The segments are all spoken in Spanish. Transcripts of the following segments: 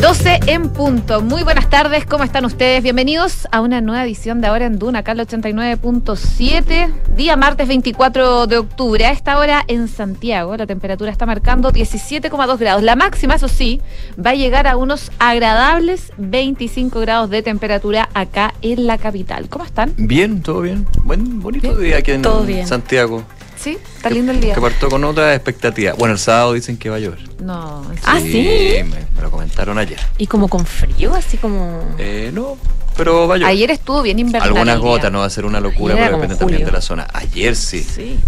12 en punto. Muy buenas tardes, ¿cómo están ustedes? Bienvenidos a una nueva edición de Ahora en Duna, acá el 89.7, día martes 24 de octubre. A esta hora en Santiago la temperatura está marcando 17,2 grados. La máxima, eso sí, va a llegar a unos agradables 25 grados de temperatura acá en la capital. ¿Cómo están? Bien, todo bien. Buen, bonito Bien. día aquí en Todo bien. Santiago. Sí, está lindo el día. Que partió con otra expectativa. Bueno, el sábado dicen que va a llover. No, Ah, ¿sí? Me, me lo comentaron ayer. Y como con frío, así como. Eh, no, pero va a llover. ayer estuvo bien invernal. Algunas gotas, no va a ser una locura, pero depende también julio. de la zona. Ayer sí. Sí.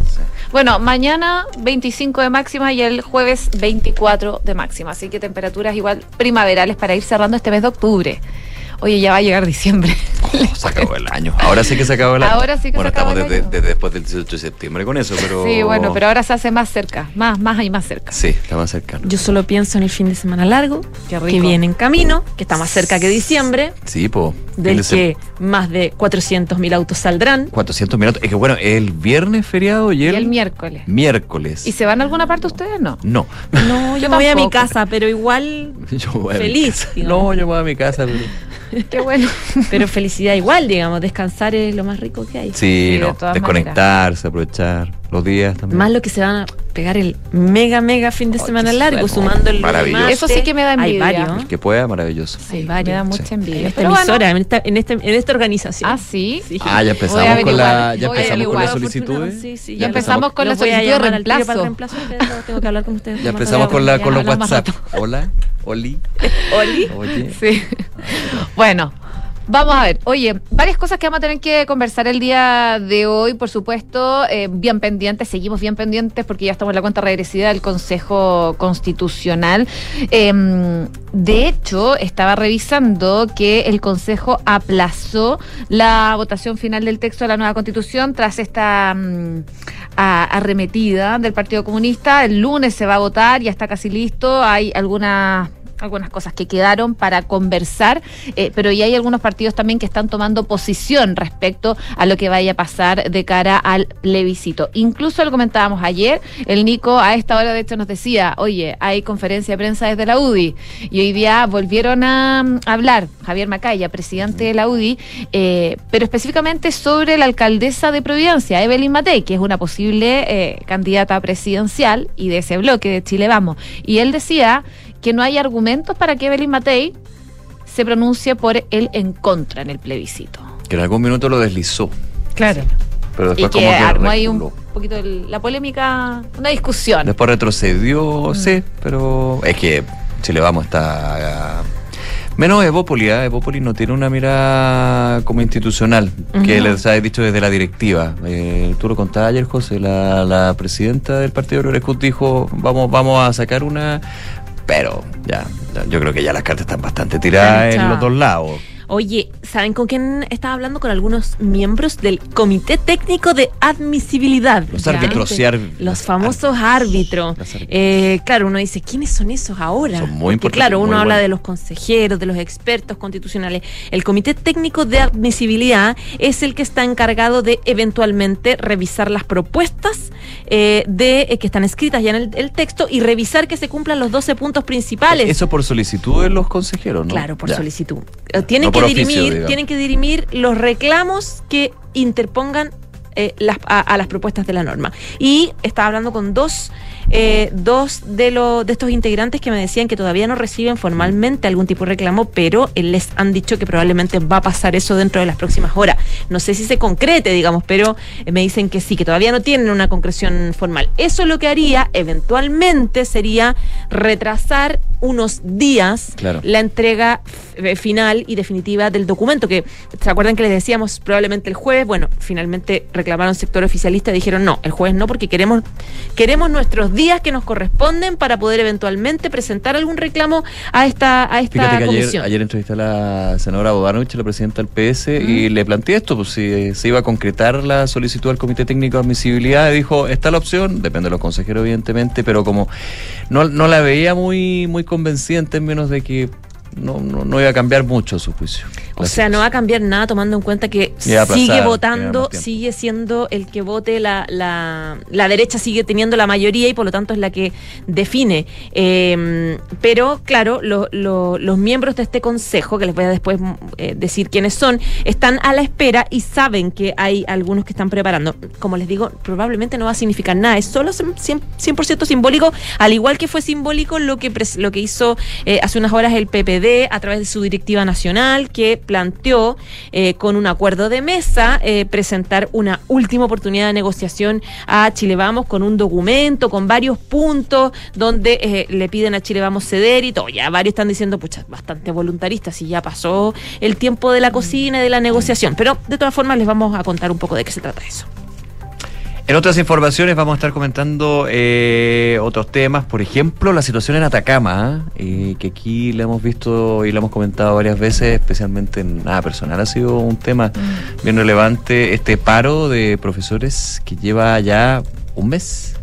Bueno, mañana 25 de máxima y el jueves 24 de máxima. Así que temperaturas igual primaverales para ir cerrando este mes de octubre. Oye, ya va a llegar diciembre. Oh, se acabó el año. Ahora sí que se acabó el año. Ahora sí que bueno, se acabó estamos el desde, año. desde después del 18 de septiembre con eso, pero. Sí, bueno, pero ahora se hace más cerca, más, más y más cerca. Sí, está más cercano. Yo solo pienso en el fin de semana largo, Qué rico. que viene en camino, que está más cerca que diciembre, Sí, po. del que más de 400.000 autos saldrán. 400 minutos. Es que bueno, el viernes feriado y Y el, miércoles. miércoles. ¿Y se van a alguna parte ustedes? No. No. No, yo Yo me voy a mi casa, pero igual. Yo voy a mi Feliz, casa. No, yo voy a mi casa, pero. Qué bueno. Pero felicidad igual, digamos. Descansar es lo más rico que hay. Sí, Sí, de no. todas Desconectarse, aprovechar los días también. Más lo que se van a pegar el mega, mega fin de semana largo, suena. sumando el Maravilloso. martes. Eso sí que me da Hay envidia. varios. El que pueda, maravilloso. Sí, Hay varios. me da mucha Sí. envidia. En esta Pero bueno. emisora, en, esta, en, este- en esta organización. Ah, sí. Sí. Ah, ya empezamos con la, averiguar, ya empezamos con averiguar. las solicitudes. Sí, sí, Ya empezamos con la solicitud de reemplazo. para el reemplazo. ustedes, no, tengo que hablar con ustedes. Ya empezamos con la con los WhatsApp. Hola, Oli. Oli. Oye. Sí. Bueno. Vamos a ver, oye, varias cosas que vamos a tener que conversar el día de hoy, por supuesto, eh, bien pendientes, seguimos bien pendientes porque ya estamos en la cuenta regresiva del Consejo Constitucional. Eh, de hecho, estaba revisando que el Consejo aplazó la votación final del texto de la nueva Constitución tras esta mm, arremetida del Partido Comunista. El lunes se va a votar, ya está casi listo, hay algunas algunas cosas que quedaron para conversar, eh, pero ya hay algunos partidos también que están tomando posición respecto a lo que vaya a pasar de cara al plebiscito. Incluso lo comentábamos ayer, el Nico a esta hora de hecho nos decía, oye, hay conferencia de prensa desde la UDI y hoy día volvieron a mm, hablar Javier Macaya, presidente de la UDI, eh, pero específicamente sobre la alcaldesa de Providencia, Evelyn Matei, que es una posible eh, candidata presidencial y de ese bloque de Chile Vamos. Y él decía que no hay argumentos para que Evelyn Matei se pronuncie por el en contra en el plebiscito. Que en algún minuto lo deslizó. Claro. Pero Y después que como que armó ahí un poquito el- la polémica, una discusión. Después retrocedió, Mm. sí, pero es que Chile Vamos está... ah, Menos Evópoli, ¿ah? Evópoli no tiene una mirada como institucional, que les ha dicho desde la directiva. Eh, tú lo contabas ayer, José, la, la presidenta del Partido Progresista dijo, vamos, vamos a sacar una... Pero ya, ya, yo creo que ya las cartas están bastante tiradas en los dos lados. Oye, ¿saben con quién estaba hablando? Con algunos miembros del Comité Técnico de Admisibilidad. Los Ya. árbitros y árb- Los famosos árbitros. Árbitros. Eh, claro, uno dice, ¿quiénes son esos ahora? Son muy Porque, claro, uno habla de los consejeros, de los expertos constitucionales. El Comité Técnico de Admisibilidad es el que está encargado de eventualmente revisar las propuestas eh, de eh, que están escritas ya en el, el texto y revisar que se cumplan los 12 puntos principales. Eso por solicitud de los consejeros, ¿no? Claro, por Ya. solicitud. Eh, Tienen, No que por dirimir, tienen que dirimir los reclamos que interpongan eh, las- a, a las propuestas de la norma. Y estaba hablando con dos, eh, dos de, los de estos integrantes que me decían que todavía no reciben formalmente algún tipo de reclamo, pero eh, les han dicho que probablemente va a pasar eso dentro de las próximas horas. No sé si se concrete, digamos, pero eh, me dicen que sí, que todavía no tienen una concreción formal. Eso lo que haría eventualmente sería retrasar unos días Claro. la entrega final y definitiva del documento, que se acuerdan que les decíamos probablemente el jueves, bueno, finalmente reclamaron sector oficialista y dijeron no, el jueves no, porque queremos, queremos nuestros días que nos corresponden para poder eventualmente presentar algún reclamo a esta, a esta Fíjate que ayer, comisión. ayer entrevisté a la senadora Bodanovich, la presidenta del PS, y le planteé esto, pues si se iba a concretar la solicitud al Comité Técnico de Admisibilidad, dijo, está la opción, depende de los consejeros evidentemente, pero como no, no la veía muy, muy convencida en términos de que no, no, no iba a cambiar mucho su juicio. O sea, no va a cambiar nada tomando en cuenta que sigue votando, sigue siendo el que vote, la, la, la derecha sigue teniendo la mayoría y por lo tanto es la que define. Eh, pero claro, lo- lo- los miembros de este consejo, que les voy a después mm, eh, decir quiénes son, están a la espera y saben que hay algunos que están preparando. Como les digo, probablemente no va a significar nada, es solo 100%, 100% simbólico, al igual que fue simbólico lo que, pres- lo que hizo eh, hace unas horas el PPD a través de su directiva nacional, que planteó eh, con un acuerdo de mesa eh, presentar una última oportunidad de negociación a Chile Vamos con un documento, con varios puntos donde eh, le piden a Chile Vamos ceder y todo. Ya varios están diciendo, pucha, bastante voluntaristas y ya pasó el tiempo de la cocina y de la negociación. Pero de todas formas les vamos a contar un poco de qué se trata eso. En otras informaciones vamos a estar comentando eh, otros temas, por ejemplo, la situación en Atacama, eh, que aquí la hemos visto y la hemos comentado varias veces, especialmente en nada personal, ha sido un tema bien relevante, este paro de profesores que lleva ya un mes.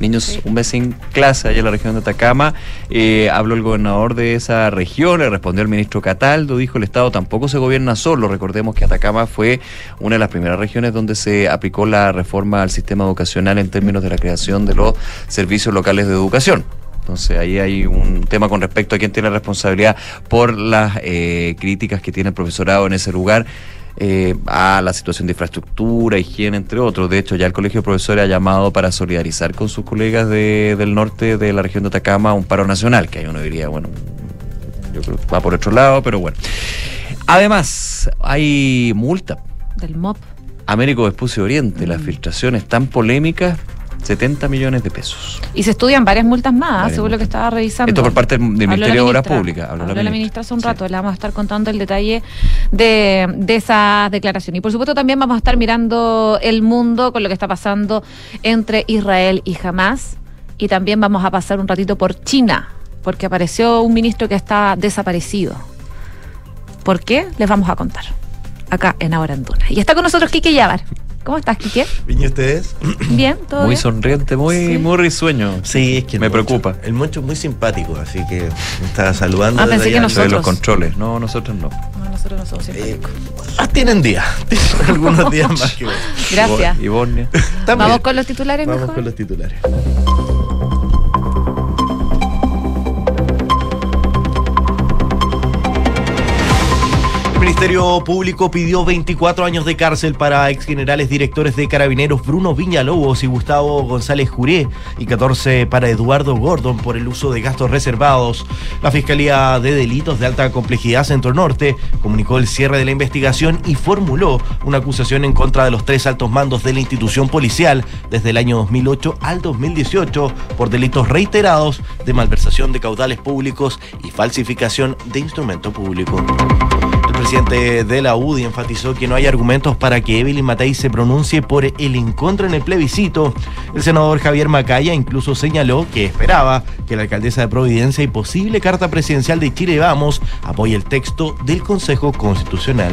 Niños Sí. un mes sin clase allá en la región de Atacama. Eh, habló el gobernador de esa región, le respondió el ministro Cataldo, dijo el Estado tampoco se gobierna solo. Recordemos que Atacama fue una de las primeras regiones donde se aplicó la reforma al sistema educacional en términos de la creación de los servicios locales de educación. Entonces ahí hay un tema con respecto a quién tiene responsabilidad por las eh, críticas que tiene el profesorado en ese lugar. Eh, a la situación de infraestructura, higiene, entre otros. De hecho, ya el Colegio de Profesores ha llamado para solidarizar con sus colegas de- del norte de la región de Atacama un paro nacional, que ahí uno diría, bueno, yo creo que va por otro lado, pero bueno. Además, hay multa. Del MOP. Américo Vespucio Oriente, las filtraciones tan polémicas, 70 millones de pesos. Y se estudian varias multas más, Varias según lo que estaba revisando. Esto por parte del Ministerio de Obras. Públicas. Habló, Habló la ministra hace un Sí. rato, le vamos a estar contando el detalle de, de esa declaración. Y por supuesto también vamos a estar mirando el mundo con lo que está pasando entre Israel y Hamas. Y también vamos a pasar un ratito por China, porque apareció un ministro que está desaparecido. ¿Por qué? Les vamos a contar. Acá en Ahora en Duna. Y está con nosotros Quique Yavar. ¿Cómo estás, Quique? ¿Y ustedes? Bien, todo Muy bien. sonriente, muy, Sí. muy risueño. Sí, es que Me Moncho- preocupa. El Moncho es muy simpático, así que me estaba saludando. Ah, desde pensé que allá. no Soy de los controles. No, nosotros no. No, nosotros no somos Eh, simpáticos. ah, tienen días, tienen algunos días más que otros. Gracias. Y Bornia. También. Vamos con los titulares Vamos mejor. con los titulares. Ministerio Público pidió 24 años de cárcel para ex generales directores de carabineros Bruno Viñalobos y Gustavo González Juré y 14 para Eduardo Gordon por el uso de gastos reservados. La Fiscalía de Delitos de Alta Complejidad Centro Norte comunicó el cierre de la investigación y formuló una acusación en contra de los tres altos mandos de la institución policial desde el año 2008 al 2018 por delitos reiterados de malversación de caudales públicos y falsificación de instrumento público. Presidente de la UDI enfatizó que no hay argumentos para que Evelyn Matei se pronuncie por el en contra en el plebiscito. El senador Javier Macaya incluso señaló que esperaba que la alcaldesa de Providencia y posible carta presidencial de Chile Vamos apoye el texto del Consejo Constitucional.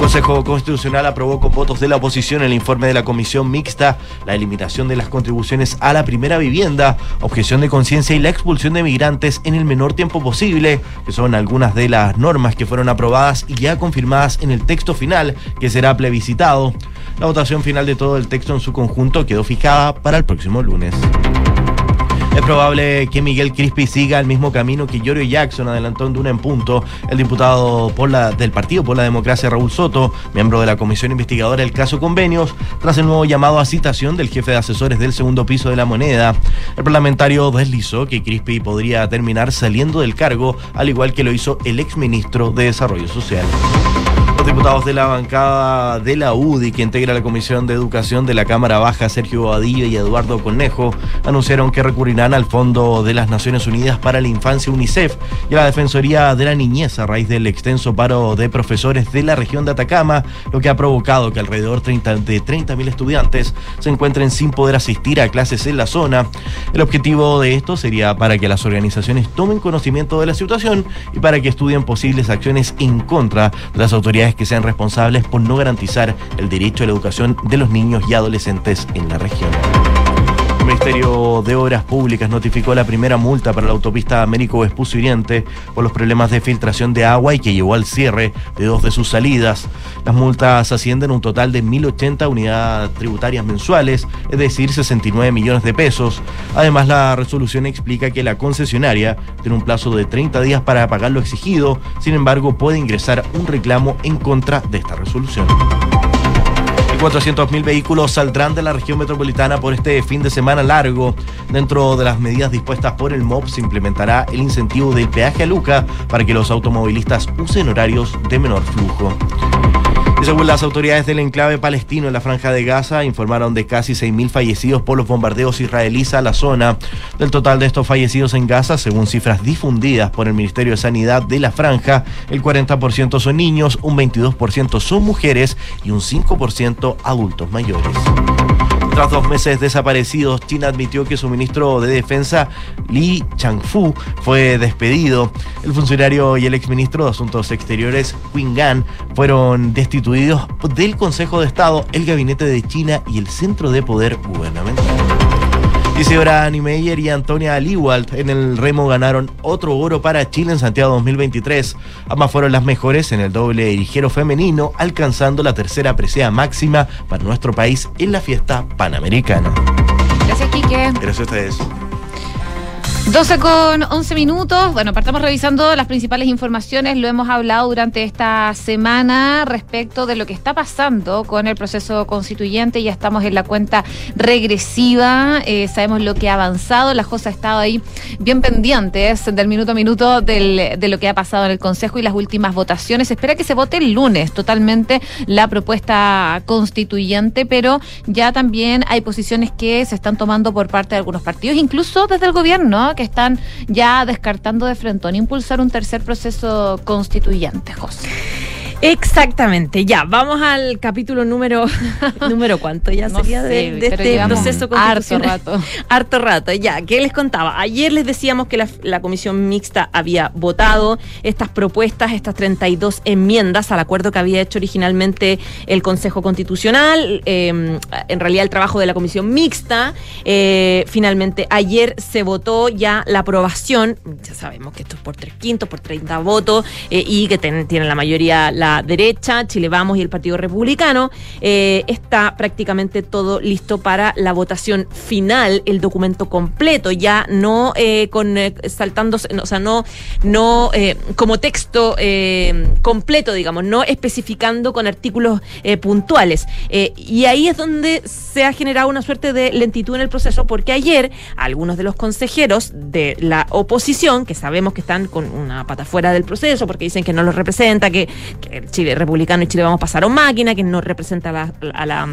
Consejo Constitucional aprobó con votos de la oposición el informe de la Comisión Mixta, la eliminación de las contribuciones a la primera vivienda, objeción de conciencia y la expulsión de migrantes en el menor tiempo posible, que son algunas de las normas que fueron aprobadas y ya confirmadas en el texto final, que será plebiscitado. La votación final de todo el texto en su conjunto quedó fijada para el próximo lunes. Es probable que Miguel Crispi siga el mismo camino que Giorgio Jackson adelantó en Duna en punto. El diputado por la- del Partido por la Democracia, Raúl Soto, miembro de la comisión investigadora del caso Convenios, tras el nuevo llamado a citación del jefe de asesores del segundo piso de la moneda. El parlamentario deslizó que Crispi podría terminar saliendo del cargo, al igual que lo hizo el exministro de Desarrollo Social. Los diputados de la bancada de la UDI, que integra la Comisión de Educación de la Cámara Baja, Sergio Bobadilla y Eduardo Conejo, anunciaron que recurrirán al Fondo de las Naciones Unidas para la Infancia UNICEF y a la Defensoría de la Niñez a raíz del extenso paro de profesores de la región de Atacama, lo que ha provocado que alrededor 30 de 30.000 estudiantes se encuentren sin poder asistir a clases en la zona. El objetivo de esto sería para que las organizaciones tomen conocimiento de la situación y para que estudien posibles acciones en contra de las autoridades que sean responsables por no garantizar el derecho a la educación de los niños y adolescentes en la región. El Ministerio de Obras Públicas notificó la primera multa para la autopista Américo Vespucio Oriente por los problemas de filtración de agua y que llevó al cierre de dos de sus salidas. Las multas ascienden a un total de 1.080 unidades tributarias mensuales, es decir, 69 millones de pesos. Además, la resolución explica que la concesionaria tiene un plazo de 30 días para pagar lo exigido, sin embargo, puede ingresar un reclamo en contra de esta resolución. 400.000 vehículos saldrán de la región metropolitana por este fin de semana largo. Dentro de las medidas dispuestas por el MOB se implementará el incentivo del peaje a Luca para que los automovilistas usen horarios de menor flujo. Según las autoridades del enclave palestino en la franja de Gaza, informaron de casi 6.000 fallecidos por los bombardeos israelíes a la zona. Del total de estos fallecidos en Gaza, según cifras difundidas por el Ministerio de Sanidad de la franja, el 40% son niños, un 22% son mujeres y un 5% adultos mayores. Tras dos meses desaparecidos, China admitió que su ministro de Defensa, Li Changfu, fue despedido. El funcionario y el exministro de Asuntos Exteriores, Qin Gan, fueron destituidos del Consejo de Estado, el Gabinete de China y el Centro de Poder Gubernamental. Isidora Niemeyer y Antonia Aliwald en el remo ganaron otro oro para Chile en Santiago 2023. Ambas fueron las mejores en el doble ligero femenino, alcanzando la tercera presea máxima para nuestro país en la fiesta panamericana. Gracias, Quique. Gracias a ustedes. 12 con 11 minutos. Bueno, partamos revisando las principales informaciones. Lo hemos hablado durante esta semana respecto de lo que está pasando con el proceso constituyente. Ya estamos en la cuenta regresiva. Eh, sabemos lo que ha avanzado. La JOSA ha estado ahí bien pendientes del minuto a minuto del, de lo que ha pasado en el Consejo y las últimas votaciones. Se espera que se vote el lunes totalmente la propuesta constituyente, pero ya también hay posiciones que se están tomando por parte de algunos partidos, incluso desde el gobierno que están ya descartando de frente impulsar un tercer proceso constituyente, José. Exactamente, ya, vamos al capítulo número número cuánto ya No sería sé, de, este proceso harto constitucional. rato. Harto rato, ya, ¿qué les contaba? Ayer les decíamos que la, la comisión mixta había votado estas propuestas, estas 32 enmiendas al acuerdo que había hecho originalmente el Consejo Constitucional, eh, en realidad el trabajo de la comisión mixta, eh, finalmente ayer se votó ya la aprobación, ya sabemos que esto es por tres quintos, por 30 votos, eh, y que ten- tienen la mayoría la derecha, Chile Vamos y el Partido Republicano, eh, está prácticamente todo listo para la votación final, el documento completo, ya no eh, con eh, saltándose, o sea, no, no como texto completo, digamos, no especificando con artículos puntuales. Y ahí es donde se ha generado una suerte de lentitud en el proceso, porque ayer algunos de los consejeros de la oposición, que sabemos que están con una pata fuera del proceso, porque dicen que no los representa, que Chile Republicano y Chile Vamos pasaron máquina, que no representa a la- a la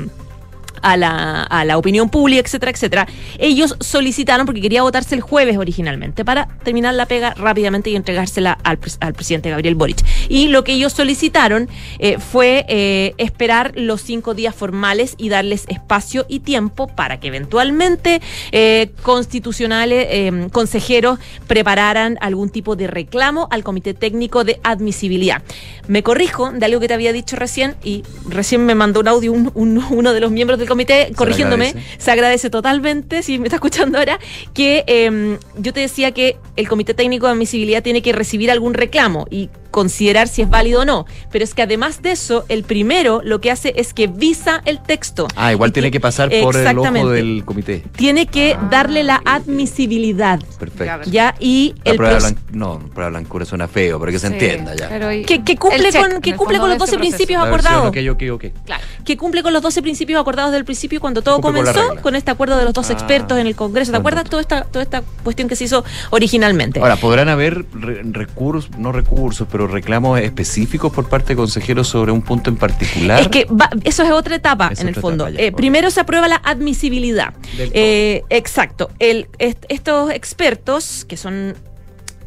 a la, a la opinión pública, etcétera, etcétera. Ellos solicitaron, porque quería votarse el jueves originalmente, para terminar la pega rápidamente y entregársela al, al presidente Gabriel Boric. Y lo que ellos solicitaron eh, fue eh, esperar los cinco días formales y darles espacio y tiempo para que eventualmente eh, constitucionales, consejeros prepararan algún tipo de reclamo al Comité Técnico de Admisibilidad. Me corrijo de algo que te había dicho recién y recién me mandó un audio un- un- uno de los miembros del comité corrigiéndome. agradece. Se agradece totalmente, si me está escuchando ahora, que eh, yo te decía que el Comité Técnico de Admisibilidad tiene que recibir algún reclamo y considerar si es válido o no. Pero es que además de eso, el primero lo que hace es que visa el texto. Ah, igual tiene que pasar por el ojo del comité. Tiene que darle la admisibilidad. Perfecto. Ya, y La el prueba no, prueba blancura suena feo, para que se Sí, entienda ya. pero que, que cumple check, con, que cumple con los 12 ese proceso. principios La acordados. Claro. que cumple con los 12 principios acordados del principio cuando todo con comenzó con, este acuerdo de los dos Ah, expertos en el Congreso. ¿Te acuerdas toda esta, toda esta cuestión que se hizo originalmente? Ahora, ¿podrán haber re- recursos, no recursos, pero reclamos específicos por parte de consejeros sobre un punto en particular? Es que va- eso es otra etapa Es en el fondo. ya, Eh, primero se aprueba la admisibilidad. Eh, exacto. El, est- estos expertos, que son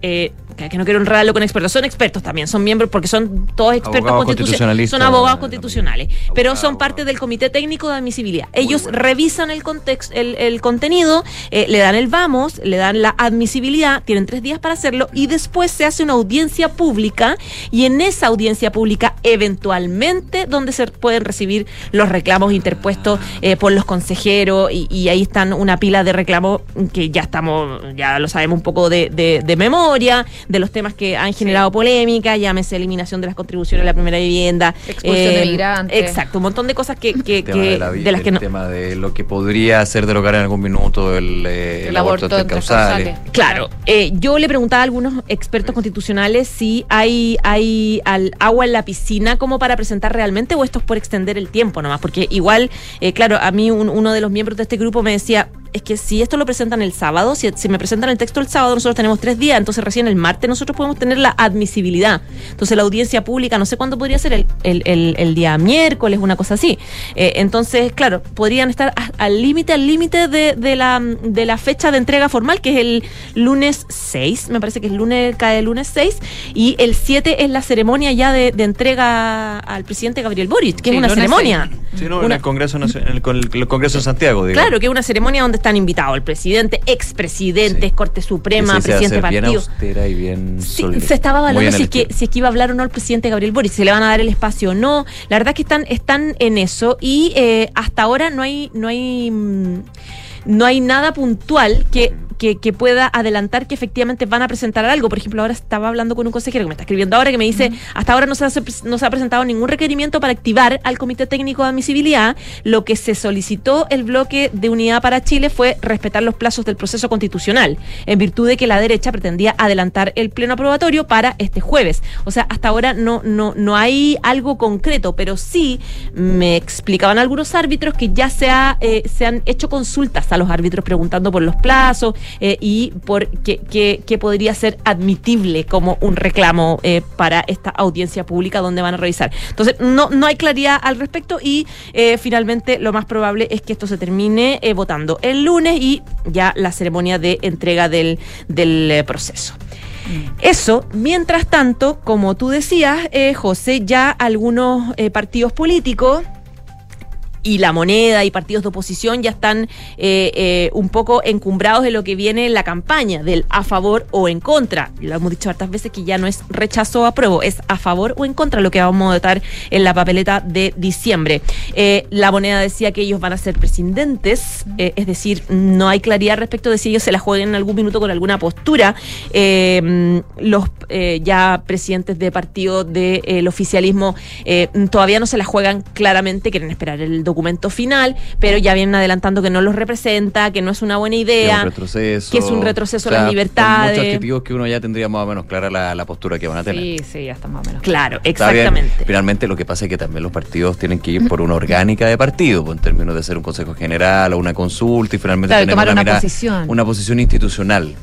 eh, que, que no quiero enredarlo con expertos, son expertos también, son miembros porque son todos expertos Abogados constitucio- constitucionalistas. son abogados constitucionales, pero son parte del Comité Técnico de Admisibilidad. Ellos bueno. revisan el, context, el, el contenido, eh, le dan el vamos, le dan la admisibilidad, tienen tres días para hacerlo y después se hace una audiencia pública y en esa audiencia pública eventualmente donde se pueden recibir los reclamos interpuestos eh, por los consejeros y, y ahí están una pila de reclamos que ya estamos, ya lo sabemos un poco de, de- de memoria, de los temas que han generado polémica, llámese eliminación de las contribuciones a la primera vivienda, eh, Expulsión de migrantes. Exacto, un montón de cosas que, que, El tema que- de, la de las que el no. tema de lo que podría hacer derogar en algún minuto el, eh, El el aborto aborto causales. Claro, eh, yo le preguntaba a algunos expertos constitucionales si hay, hay al agua en la piscina como para presentar realmente o esto es por extender el tiempo nomás, porque igual, eh, claro, a mí un- uno de los miembros de este grupo me decía, es que si esto lo presentan el sábado, si, si me presentan el texto el sábado, nosotros tenemos tres días, entonces recién el martes nosotros podemos tener la admisibilidad. Entonces la audiencia pública, no sé cuándo podría ser, el, el- el- el día miércoles, una cosa así. Eh, entonces, claro, podrían estar al límite, al límite de, de la, de la fecha de entrega formal, que es el lunes 6, me parece que es lunes, cae el lunes 6, y el 7 es la ceremonia ya de, de entrega al presidente Gabriel Boric, que Sí, es una ceremonia. Sí, no, en el Congreso, en el, con el- el Congreso en Santiago, digo. Claro, que es una ceremonia donde están invitados el presidente, expresidentes, Sí. Corte Suprema, sí presidente de bien partido. austera y bien Sí, solemne. se estaba evaluando si es, que, si es que iba a hablar o no el presidente Gabriel Boric, si le van a dar el espacio o no. La verdad que están, están en eso y eh, hasta ahora no hay, no hay, mm, no hay nada puntual que, que, que pueda adelantar que efectivamente van a presentar algo. Por ejemplo, ahora estaba hablando con un consejero que me está escribiendo ahora que me dice, hasta ahora no se, hace- no se ha presentado ningún requerimiento para activar al Comité Técnico de Admisibilidad. Lo que se solicitó el bloque de Unidad para Chile fue respetar los plazos del proceso constitucional, en virtud de que la derecha pretendía adelantar el pleno aprobatorio para este jueves. O sea, hasta ahora no, no, no hay algo concreto, pero sí me explicaban algunos árbitros que ya se, ha, eh, se han hecho consultas a los árbitros preguntando por los plazos eh, y por qué, qué- podría ser admitible como un reclamo eh, para esta audiencia pública donde van a revisar. Entonces, no, no hay claridad al respecto y eh, finalmente lo más probable es que esto se termine eh, votando el lunes y ya la ceremonia de entrega del, del proceso. Eso, mientras tanto, como tú decías, José, ya algunos partidos políticos y la moneda y partidos de oposición ya están eh, eh, un poco encumbrados de lo que viene en la campaña, del a favor o en contra. Lo hemos dicho hartas veces que ya no es rechazo o apruebo, es a favor o en contra lo que vamos a votar en la papeleta de diciembre. Eh, la moneda decía que ellos van a ser presidentes, es decir, no hay claridad respecto de si ellos se la jueguen en algún minuto con alguna postura. Los ya presidentes de partido del oficialismo todavía no se la juegan claramente, quieren esperar el documento final, pero ya vienen adelantando que no los representa, que no es una buena Que es idea. un retroceso. que es un retroceso a O sea, las libertades. Muchos adjetivos que uno ya tendría más o menos clara la, la postura que van a tener. Sí, sí, ya está más o menos. Claro, exactamente. Finalmente lo que pasa es que también los partidos tienen que ir por una orgánica de partido, pues, en términos de ser un consejo general o una consulta y finalmente Claro, tener tomar una mirada- posición. una posición institucional.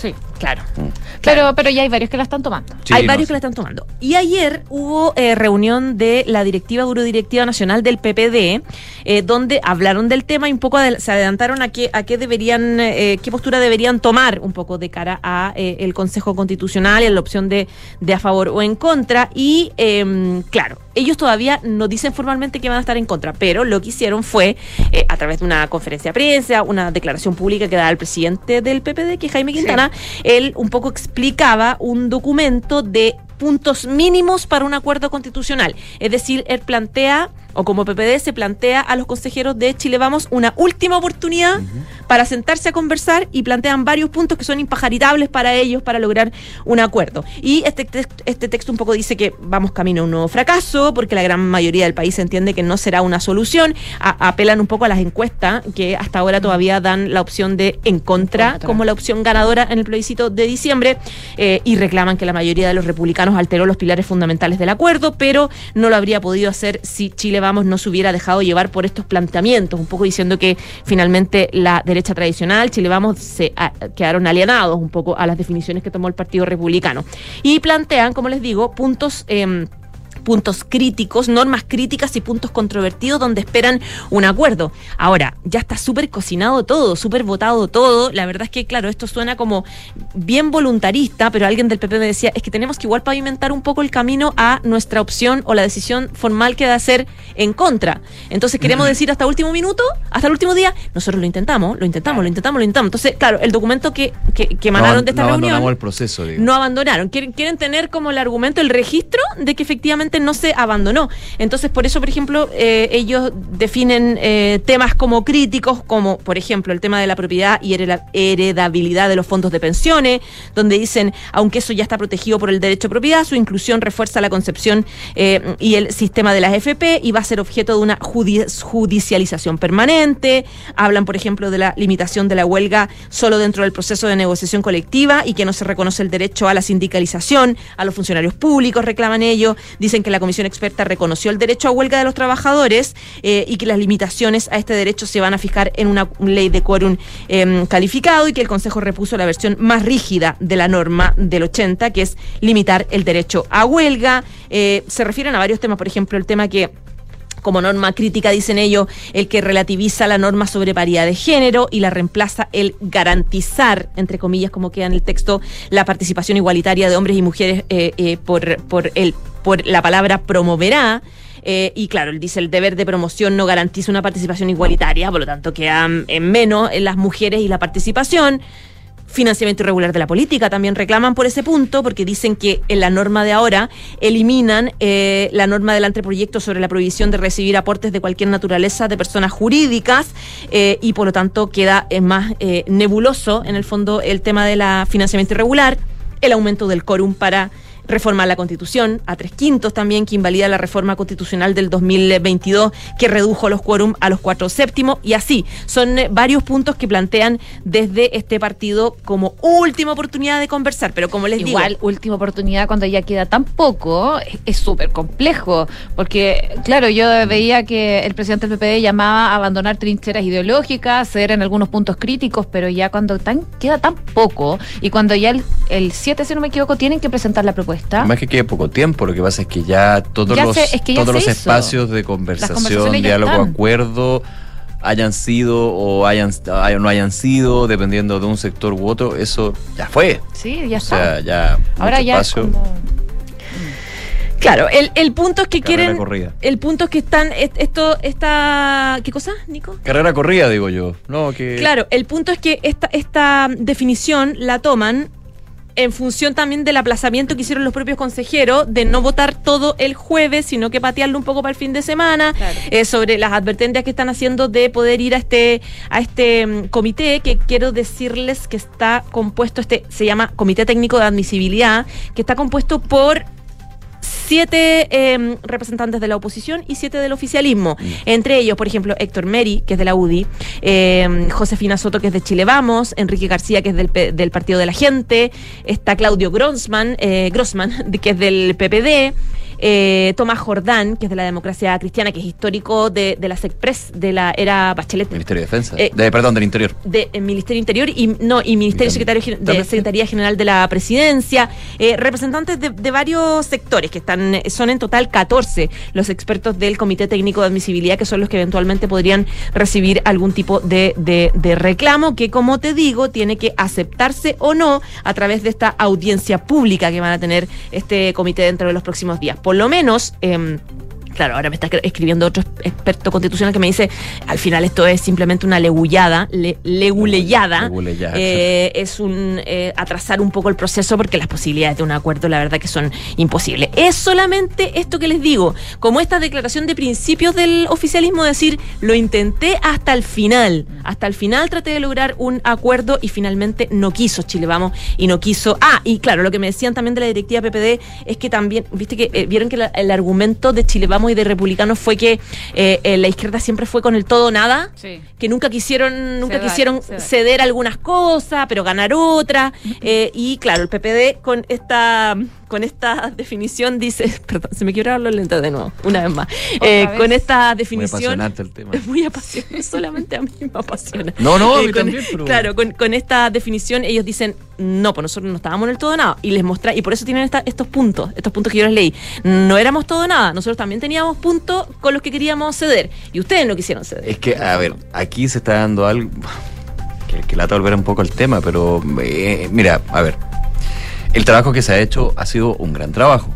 Sí, claro. Mm. Pero, pero ya hay varios que la están tomando. Sí, Hay no, varios sí. que la están tomando. Y ayer hubo eh, reunión de la directiva Eurodirectiva Nacional del PPD, eh, donde hablaron del tema y un poco adel- se adelantaron a qué, a qué deberían, eh, qué postura deberían tomar un poco de cara a eh, el Consejo Constitucional y a la opción de, de a favor o en contra. Y em, claro, ellos todavía no dicen formalmente que van a estar en contra, pero lo que hicieron fue, eh, a través de una conferencia de prensa, una declaración pública que da el presidente del PPD, que es Jaime Quintana, él un poco explicaba un documento de puntos mínimos para un acuerdo constitucional. Es decir, él plantea, o como PPD se plantea a los consejeros de Chile Vamos, una última oportunidad para sentarse a conversar y plantean varios puntos que son impajaritables para ellos para lograr un acuerdo. Y este, este texto un poco dice que vamos camino a un nuevo fracaso, porque la gran mayoría del país entiende que no será una solución. A- apelan un poco a las encuestas que hasta ahora todavía dan la opción de en contra, contra. como la opción ganadora en el plebiscito de diciembre eh, y reclaman que la mayoría de los republicanos alteró los pilares fundamentales del acuerdo, pero no lo habría podido hacer si Chile No se hubiera dejado llevar por estos planteamientos, un poco diciendo que finalmente la derecha tradicional, Chile Vamos, se ah, quedaron alienados un poco a las definiciones que tomó el Partido Republicano. Y plantean, como les digo, puntos... em, puntos críticos, normas críticas y puntos controvertidos donde esperan un acuerdo. Ahora, ya está súper cocinado todo, súper votado todo. La verdad es que, claro, esto suena como bien voluntarista, pero alguien del PP me decía, es que tenemos que igual pavimentar un poco el camino a nuestra opción o la decisión formal que da ser en contra. Entonces queremos decir hasta último minuto, hasta el último día, nosotros lo intentamos, lo intentamos, lo intentamos, lo intentamos. Entonces, claro, el documento que, que, que emanaron no, de esta no reunión abandonamos el proceso, digo. no abandonaron. Quieren, quieren tener como el argumento, el registro de que efectivamente no se abandonó. Entonces, por eso, por ejemplo, eh, ellos definen eh, temas como críticos, como por ejemplo el tema de la propiedad y hereda- heredabilidad de los fondos de pensiones, donde dicen, aunque eso ya está protegido por el derecho de propiedad, su inclusión refuerza la concepción eh, y el sistema de las FP y va a ser objeto de una judi- judicialización permanente. Hablan, por ejemplo, de la limitación de la huelga solo dentro del proceso de negociación colectiva y que no se reconoce el derecho a la sindicalización, a los funcionarios públicos reclaman ello. Dicen que la comisión experta reconoció el derecho a huelga de los trabajadores eh, y que las limitaciones a este derecho se van a fijar en una ley de quórum eh, calificado y que el Consejo repuso la versión más rígida de la norma del 80, que es limitar el derecho a huelga. Eh, se refieren a varios temas, por ejemplo, el tema que como norma crítica, dicen ellos, el que relativiza la norma sobre paridad de género y la reemplaza el garantizar, entre comillas, como queda en el texto, la participación igualitaria de hombres y mujeres eh, eh, por, por, el, por la palabra promoverá. Eh, y claro, él dice el deber de promoción no garantiza una participación igualitaria, por lo tanto quedan en menos en las mujeres y la participación. Financiamiento irregular de la política también reclaman por ese punto, porque dicen que en la norma de ahora eliminan eh, la norma del anteproyecto sobre la prohibición de recibir aportes de cualquier naturaleza de personas jurídicas eh, y por lo tanto queda eh, más eh, nebuloso en el fondo el tema del financiamiento irregular, el aumento del quórum para reformar la constitución, a tres quintos también, que invalida la reforma constitucional del 2022, que redujo los quórum a los cuatro séptimos, y así. Son eh, varios puntos que plantean desde este partido como última oportunidad de conversar, pero como les Igual, digo... última oportunidad cuando ya queda tan poco, es- súper complejo. Porque, claro, yo veía que el presidente del PPD llamaba a abandonar trincheras ideológicas, ceder en algunos puntos críticos, pero ya cuando tan, queda tan poco y cuando ya el 7, si no me equivoco, tienen que presentar la propuesta. Más que quede poco tiempo, lo que pasa es que ya todos Ya los, se- es que ya todos los se hizo. espacios de conversación, diálogo, acuerdo hayan sido o hayan no hayan sido, dependiendo de un sector u otro, eso ya fue. Sí, ya O está. sea, ya Ahora ya es como- Claro, el, el punto es que carrera quieren... corrida. El punto es que están... est- Esto, esta... ¿Qué cosa, Nico? Carrera corrida, digo yo. No, que Claro, el punto es que esta, esta definición la toman en función también del aplazamiento que hicieron los propios consejeros de no votar todo el jueves, sino que patearlo un poco para el fin de semana, Claro. eh, sobre las advertencias que están haciendo de poder ir a este, a este mm, comité, que quiero decirles que está compuesto, este se llama Comité Técnico de Admisibilidad, que está compuesto por siete eh, representantes de la oposición y siete del oficialismo. Entre ellos, por ejemplo, Héctor Meri, que es de la UDI, eh, Josefina Soto, que es de Chile Vamos, Enrique García, que es del, del Partido de la Gente, está Claudio Grossman, eh, Grossman que es del PPD. Eh, Tomás Jordán, que es de la democracia cristiana, que es histórico de, de la SECPRES, de la era Bachelet, Ministerio de Defensa. Eh, de, perdón, del Interior. de eh, Ministerio Interior y no y Ministerio Secretario de también- Secretaría General de la Presidencia, eh, representantes de, de varios sectores que están son en total 14 los expertos del Comité Técnico de Admisibilidad que son los que eventualmente podrían recibir algún tipo de, de- de reclamo que como te digo tiene que aceptarse o no a través de esta audiencia pública que van a tener este comité dentro de los próximos días. Por lo menos em, Claro, ahora me está escribiendo otro experto constitucional que me dice, al final esto es simplemente una legullada, le, leguleyada, Leguleyada. eh, es un eh, atrasar un poco el proceso porque las posibilidades de un acuerdo la verdad que son imposibles. Es solamente esto que les digo, como esta declaración de principios del oficialismo, decir, lo intenté hasta el final, hasta el final traté de lograr un acuerdo y finalmente no quiso Chile Vamos y no quiso... Ah, y claro, lo que me decían también de la directiva PPD es que también, viste que eh, vieron que la- el argumento de Chile Vamos y de Republicanos fue que eh, eh, la izquierda siempre fue con el todo o nada Sí. que nunca quisieron nunca Ceder, quisieron ceder. ceder algunas cosas pero ganar otras eh, y claro el PPD con esta con esta definición dice perdón se me quebraron los lentes de nuevo una vez más Eh, vez. con esta Muy definición apasionante el tema. es muy apasionante solamente a mí me apasiona No, no, a Eh, mí con- también, pero- claro con, con esta definición ellos dicen no, pues nosotros no estábamos en el todo nada. Y les mostré, y por eso tienen esta- estos puntos, estos puntos que yo les leí. No éramos todo nada, nosotros también teníamos puntos con los que queríamos ceder. Y ustedes no quisieron ceder. Es que, a ver, aquí se está dando algo que, que lata volver un poco al tema, pero eh, mira, a ver, el trabajo que se ha hecho ha sido un gran trabajo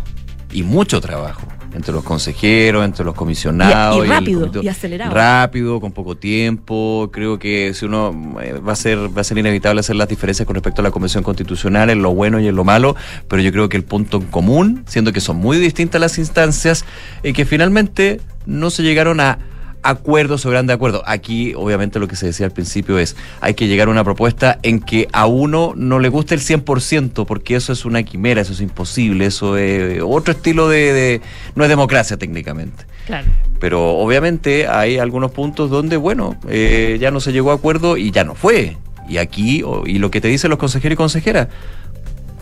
y mucho trabajo entre los consejeros, entre los comisionados. Y- y rápido, y acelerado. Rápido, con poco tiempo. Creo que si uno eh, va a ser va a ser inevitable hacer las diferencias con respecto a la Convención Constitucional en lo bueno y en lo malo, pero yo creo que el punto en común, siendo que son muy distintas las instancias, es que finalmente no se llegaron a acuerdos o grandes acuerdos. Aquí, obviamente, lo que se decía al principio es, hay que llegar a una propuesta en que a uno no le guste el 100%, porque eso es una quimera, eso es imposible, eso es otro estilo de... de- no es democracia técnicamente. Claro. Pero obviamente hay algunos puntos donde, bueno, eh, ya no se llegó a acuerdo y ya no fue. Y aquí, y lo que te dicen los consejeros y consejeras,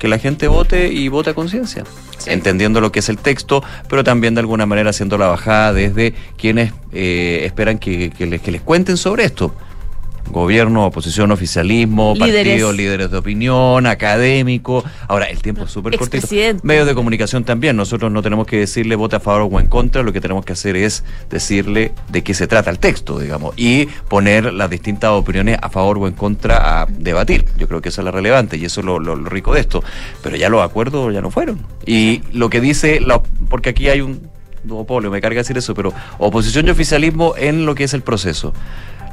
que la gente vote y vote a conciencia, entendiendo lo que es el texto, pero también de alguna manera haciendo la bajada desde quienes eh, esperan que, que les, que les cuenten sobre esto. Gobierno, oposición, oficialismo, Líderes. partidos, líderes de opinión, académicos. Ahora, el tiempo es súper cortito. Medios de comunicación también. Nosotros no tenemos que decirle vote a favor o en contra. Lo que tenemos que hacer es decirle de qué se trata el texto, digamos, y poner las distintas opiniones a favor o en contra a debatir. Yo creo que eso es lo relevante y eso es lo, lo- lo rico de esto. Pero ya los acuerdos ya no fueron. Y lo que dice, la porque aquí hay un duopolio, me carga decir eso, pero oposición y oficialismo en lo que es el proceso.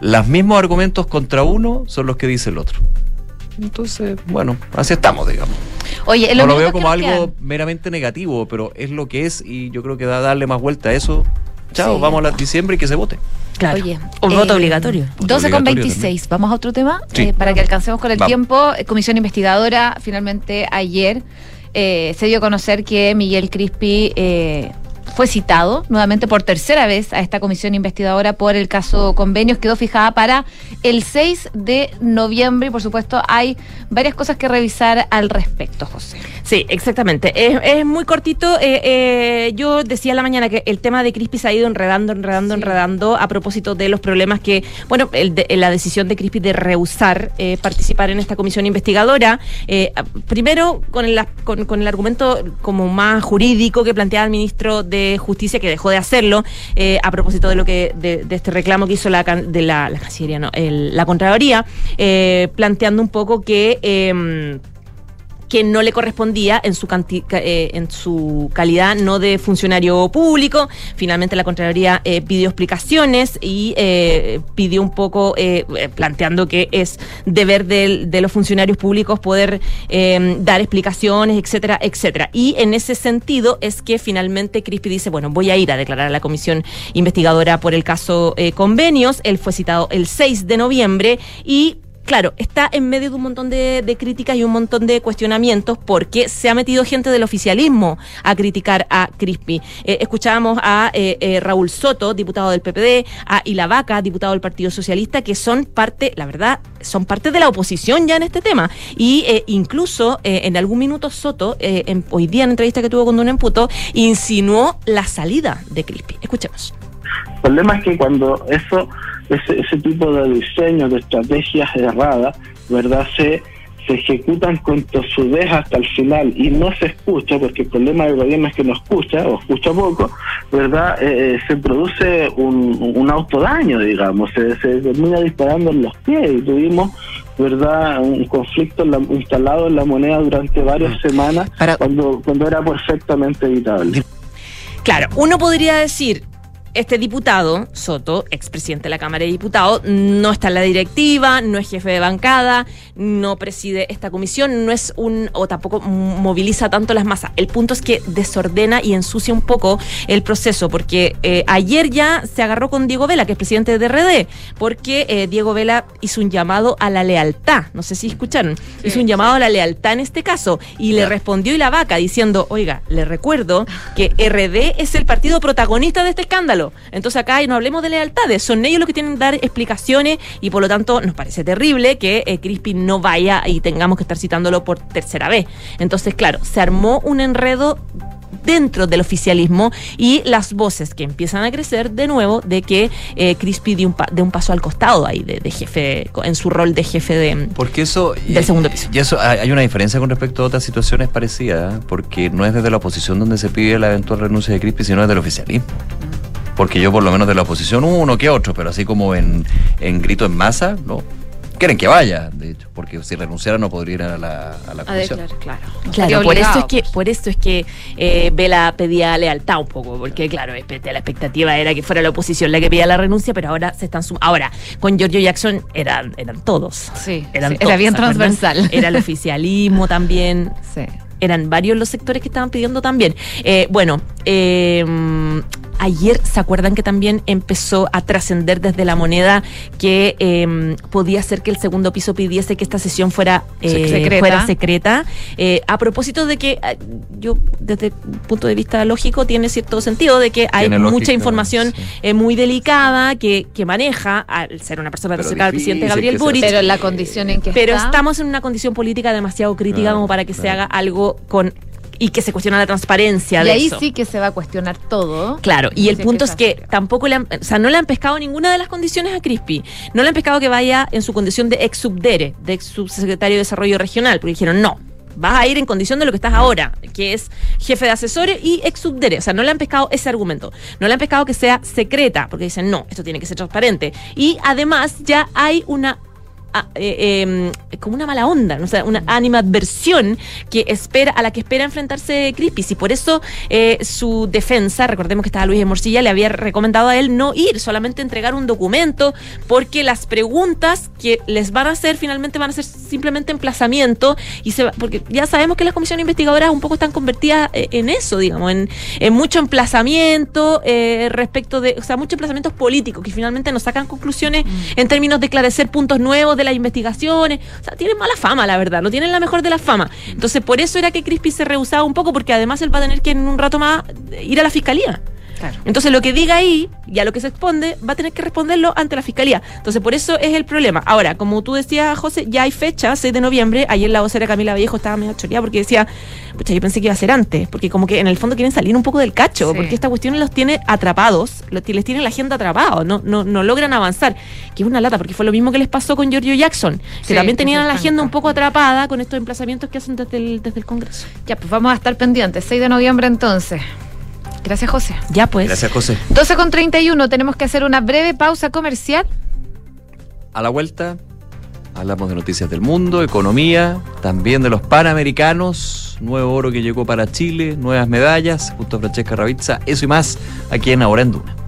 Los mismos argumentos contra uno son los que dice el otro. Entonces, bueno, así estamos, digamos. Oye, No lo veo como algo quedan, meramente negativo, pero es lo que es y yo creo que da darle más vuelta a eso. Chao, Sí. vamos a la diciembre y que se vote. Claro. Oye, Un eh, voto obligatorio. 12 con Obligatorio 26. Vamos a otro tema Sí. Eh, para que alcancemos con el Vamos. tiempo. Eh, Comisión investigadora, finalmente ayer eh, se dio a conocer que Miguel Crispi eh, fue citado nuevamente por tercera vez a esta comisión investigadora por el caso convenios. Quedó fijada para el 6 de noviembre y por supuesto hay varias cosas que revisar al respecto, José. Sí, exactamente. Es, es muy cortito. eh, eh, yo decía en la mañana que el tema de Crispi se ha ido enredando, enredando, Sí. enredando a propósito de los problemas que, bueno, el de- la decisión de Crispi de rehusar eh, participar en esta comisión investigadora. primero, con el, con, con el argumento como más jurídico que planteaba el ministro de Justicia, que dejó de hacerlo, eh, a propósito de lo que de, de este reclamo que hizo la, de la, Cancillería, no, el- la Contraloría, eh, planteando un poco que. Em, que no le correspondía en su, canti- ca- eh, en su calidad no de funcionario público. Finalmente la Contraloría eh, pidió explicaciones y eh, pidió un poco, eh, eh, planteando que es deber del- de, los funcionarios públicos poder eh, dar explicaciones, etcétera, etcétera. Y en ese sentido es que finalmente Crispi dice, bueno, voy a ir a declarar a la comisión investigadora por el caso eh, convenios. Él fue citado el 6 de noviembre y Claro, está en medio de un montón de, críticas y un montón de cuestionamientos porque se ha metido gente del oficialismo a criticar a Crispi. Eh, escuchábamos a eh, eh, Raúl Soto, diputado del PPD, a Ilavaca, diputado del Partido Socialista, que son parte, la verdad, son parte de la oposición ya en este tema. Y eh, incluso eh, en algún minuto Soto, en- hoy día en entrevista que tuvo con Don Emputo, insinuó la salida de Crispi. Escuchemos. El problema es que cuando eso, ese, ese tipo de diseños, de estrategias erradas, ¿verdad? Se, se ejecutan con tosudez hasta el final y no se escucha, porque el problema del gobierno es que no escucha o escucha poco, ¿verdad? Eh, eh, se produce un, un autodaño, digamos, se, se termina disparando en los pies y tuvimos verdad un conflicto en la- instalado en la moneda durante varias semanas Para- cuando cuando era perfectamente evitable Claro, uno podría decir, este diputado, Soto, expresidente de la Cámara de Diputados, no está en la directiva, no es jefe de bancada, no preside esta comisión, no es un, o tampoco moviliza tanto las masas. El punto es que desordena y ensucia un poco el proceso, porque eh, ayer ya se agarró con Diego Vela, que es presidente de DRD, porque eh, Diego Vela hizo un llamado a la lealtad, no sé si escucharon, hizo un llamado a la lealtad en este caso, y le respondió y la vaca diciendo, oiga, le recuerdo que RD es el partido protagonista de este escándalo. Entonces acá no hablemos de lealtades, son ellos los que tienen que dar explicaciones y por lo tanto nos parece terrible que eh, Crispy no vaya y tengamos que estar citándolo por tercera vez. Entonces, claro, se armó un enredo dentro del oficialismo y las voces que empiezan a crecer de nuevo de que eh, Crispy dio un, pa- de un paso al costado ahí de, de jefe, en su rol de jefe de... Porque eso. Del segundo piso. Y eso hay una diferencia con respecto a otras situaciones parecidas, porque no es desde la oposición donde se pide la eventual renuncia de Crispi, sino desde el oficialismo. Porque yo, por lo menos de la oposición, uno que otro, pero así como en, en grito en masa, no. Quieren que vaya, de hecho, porque si renunciara no podría ir a la, a la A comisión. claro, claro. No Claro, por eso es que, pues. por eso es que eh, Vela pedía lealtad un poco, porque claro, espe- la expectativa era que fuera la oposición la que pedía la renuncia, pero ahora se están sum- ahora con Giorgio Jackson eran, eran todos. Sí, Eran sí, todos, era bien transversal. Era el oficialismo también. Sí. Eran varios los sectores que estaban pidiendo también. Eh, bueno, eh, ayer se acuerdan que también empezó a trascender desde la moneda que eh, podía ser que el segundo piso pidiese que esta sesión fuera, eh, Secreta. fuera secreta. Eh, a propósito de que eh, yo, desde el punto de vista lógico, tiene cierto sentido de que hay Tiene mucha información sí. eh, muy delicada que, que maneja, al ser una persona Pero cercana al presidente Gabriel Boric, Pero en la condición en que pero está, estamos en una condición política demasiado crítica Claro, como para que se haga algo con y que se cuestiona la transparencia Y de ahí eso. sí que se va a cuestionar todo. Claro, y el es punto que es que tampoco le han, o sea, no le han pescado ninguna de las condiciones a Crispy. No le han pescado que vaya en su condición de ex subdere, de ex subsecretario de Desarrollo Regional, porque dijeron, no, vas a ir en condición de lo que estás ahora, que es jefe de asesores y ex subdere. O sea, no le han pescado ese argumento. No le han pescado que sea secreta, porque dicen, no, esto tiene que ser transparente. Y además ya hay una eh, eh, como una mala onda, ¿no? o sea, una animadversión que espera, a la que espera enfrentarse Crispy. Y por eso eh, su defensa, recordemos que estaba Luis de Morcilla, le había recomendado a él no ir, solamente entregar un documento, porque las preguntas que les van a hacer finalmente van a ser simplemente emplazamiento, y se va- porque ya sabemos que las comisiones investigadoras un poco están convertidas eh, en eso, digamos, en, en mucho emplazamiento respecto de, o sea, muchos emplazamientos políticos que finalmente nos sacan conclusiones en términos de esclarecer puntos nuevos de las investigaciones. O sea, tienen mala fama, la verdad, no tienen la mejor de la fama. Entonces, por eso era que Crispy se rehusaba un poco, porque además él va a tener que en un rato más ir a la fiscalía. Claro. Entonces lo que diga ahí y a lo que se expone va a tener que responderlo ante la fiscalía. Entonces por eso es el problema. Ahora, como tú decías, José, ya hay fecha, 6 de noviembre. Ayer la vocera Camila Vallejo estaba medio choreada porque decía, pucha, yo pensé que iba a ser antes, porque como que en el fondo quieren salir un poco del cacho, Sí. porque esta cuestión los tiene atrapados, los- les tiene la agenda atrapados, no, no, no logran avanzar. Que es una lata, porque fue lo mismo que les pasó con Giorgio Jackson, que Sí, también tenían la agenda un poco atrapada con estos emplazamientos que hacen desde el, desde el Congreso. Ya, pues vamos a estar pendientes. 6 de noviembre entonces. Gracias, José. Ya pues. Gracias, José. 12 con 31, tenemos que hacer una breve pausa comercial. A la vuelta, hablamos de noticias del mundo, economía, también de los panamericanos, nuevo oro que llegó para Chile, nuevas medallas, junto a Francesca Ravizza, eso y más aquí en Ahora en Duna.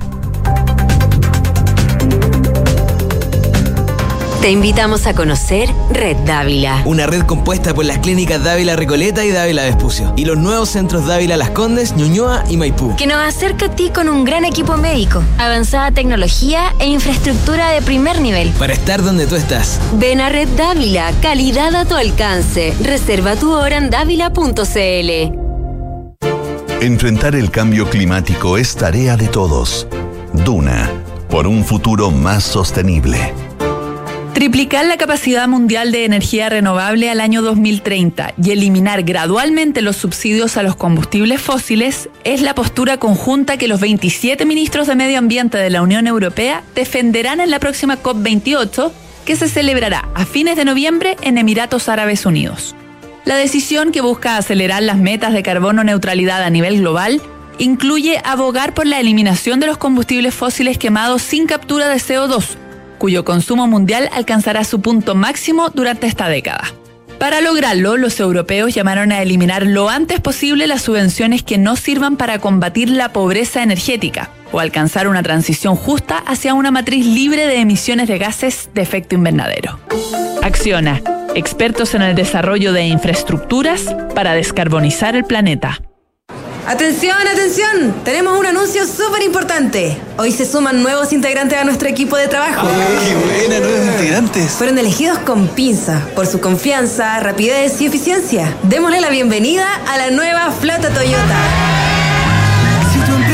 Te invitamos a conocer Red Dávila. Una red compuesta por las clínicas Dávila Recoleta y Dávila Vespucio. Y los nuevos centros Dávila Las Condes, Ñuñoa y Maipú. Que nos acerca a ti con un gran equipo médico, avanzada tecnología e infraestructura de primer nivel. Para estar donde tú estás. Ven a Red Dávila, calidad a tu alcance. Reserva tu hora en dávila.cl. Enfrentar el cambio climático es tarea de todos. Duna, por un futuro más sostenible. Triplicar la capacidad mundial de energía renovable al año 2030 y eliminar gradualmente los subsidios a los combustibles fósiles es la postura conjunta que los 27 ministros de Medio Ambiente de la Unión Europea defenderán en la próxima COP28, que se celebrará a fines de noviembre en Emiratos Árabes Unidos. La decisión que busca acelerar las metas de carbono neutralidad a nivel global incluye abogar por la eliminación de los combustibles fósiles quemados sin captura de CO2, cuyo consumo mundial alcanzará su punto máximo durante esta década. Para lograrlo, los europeos llamaron a eliminar lo antes posible las subvenciones que no sirvan para combatir la pobreza energética o alcanzar una transición justa hacia una matriz libre de emisiones de gases de efecto invernadero. Acciona, expertos en el desarrollo de infraestructuras para descarbonizar el planeta. Atención, atención, tenemos un anuncio súper importante. Hoy se suman nuevos integrantes a nuestro equipo de trabajo. ¡Qué buena, nuevos integrantes! Fueron elegidos con pinza por su confianza, rapidez y eficiencia. Démosle la bienvenida a la nueva flota Toyota.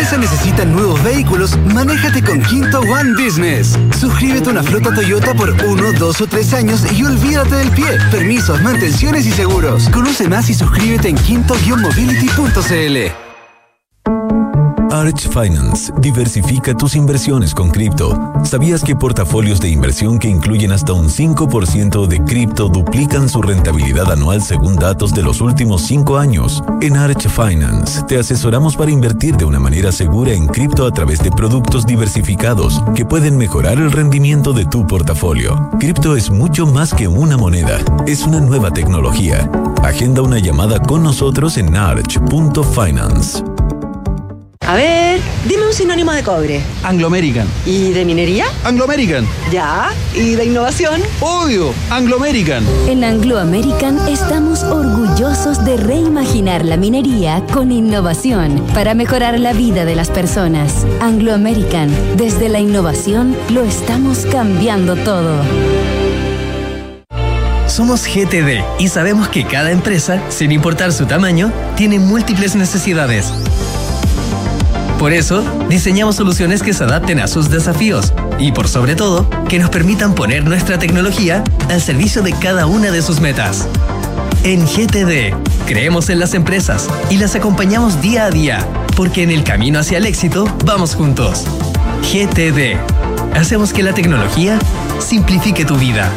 Empresa necesita nuevos vehículos, manéjate con Quinto One Business. Suscríbete a una flota Toyota por uno, dos o tres años y olvídate del pie. Permisos, mantenciones y seguros. Conoce más y suscríbete en quinto-mobility.cl. Arch Finance diversifica tus inversiones con cripto. ¿Sabías que portafolios de inversión que incluyen hasta un 5% de cripto duplican su rentabilidad anual según datos de los últimos 5 años? En Arch Finance te asesoramos para invertir de una manera segura en cripto a través de productos diversificados que pueden mejorar el rendimiento de tu portafolio. Cripto es mucho más que una moneda, es una nueva tecnología. Agenda una llamada con nosotros en arch.finance. A ver, dime un sinónimo de cobre. Anglo American. ¿Y de minería? Anglo American. Ya. ¿Y de innovación? Obvio, Anglo American. En Anglo American estamos orgullosos de reimaginar la minería con innovación para mejorar la vida de las personas. Anglo American, desde la innovación lo estamos cambiando todo. Somos GTD y sabemos que cada empresa, sin importar su tamaño, tiene múltiples necesidades. Por eso, diseñamos soluciones que se adapten a sus desafíos y, por sobre todo, que nos permitan poner nuestra tecnología al servicio de cada una de sus metas. En GTD, creemos en las empresas y las acompañamos día a día, porque en el camino hacia el éxito vamos juntos. GTD. Hacemos que la tecnología simplifique tu vida.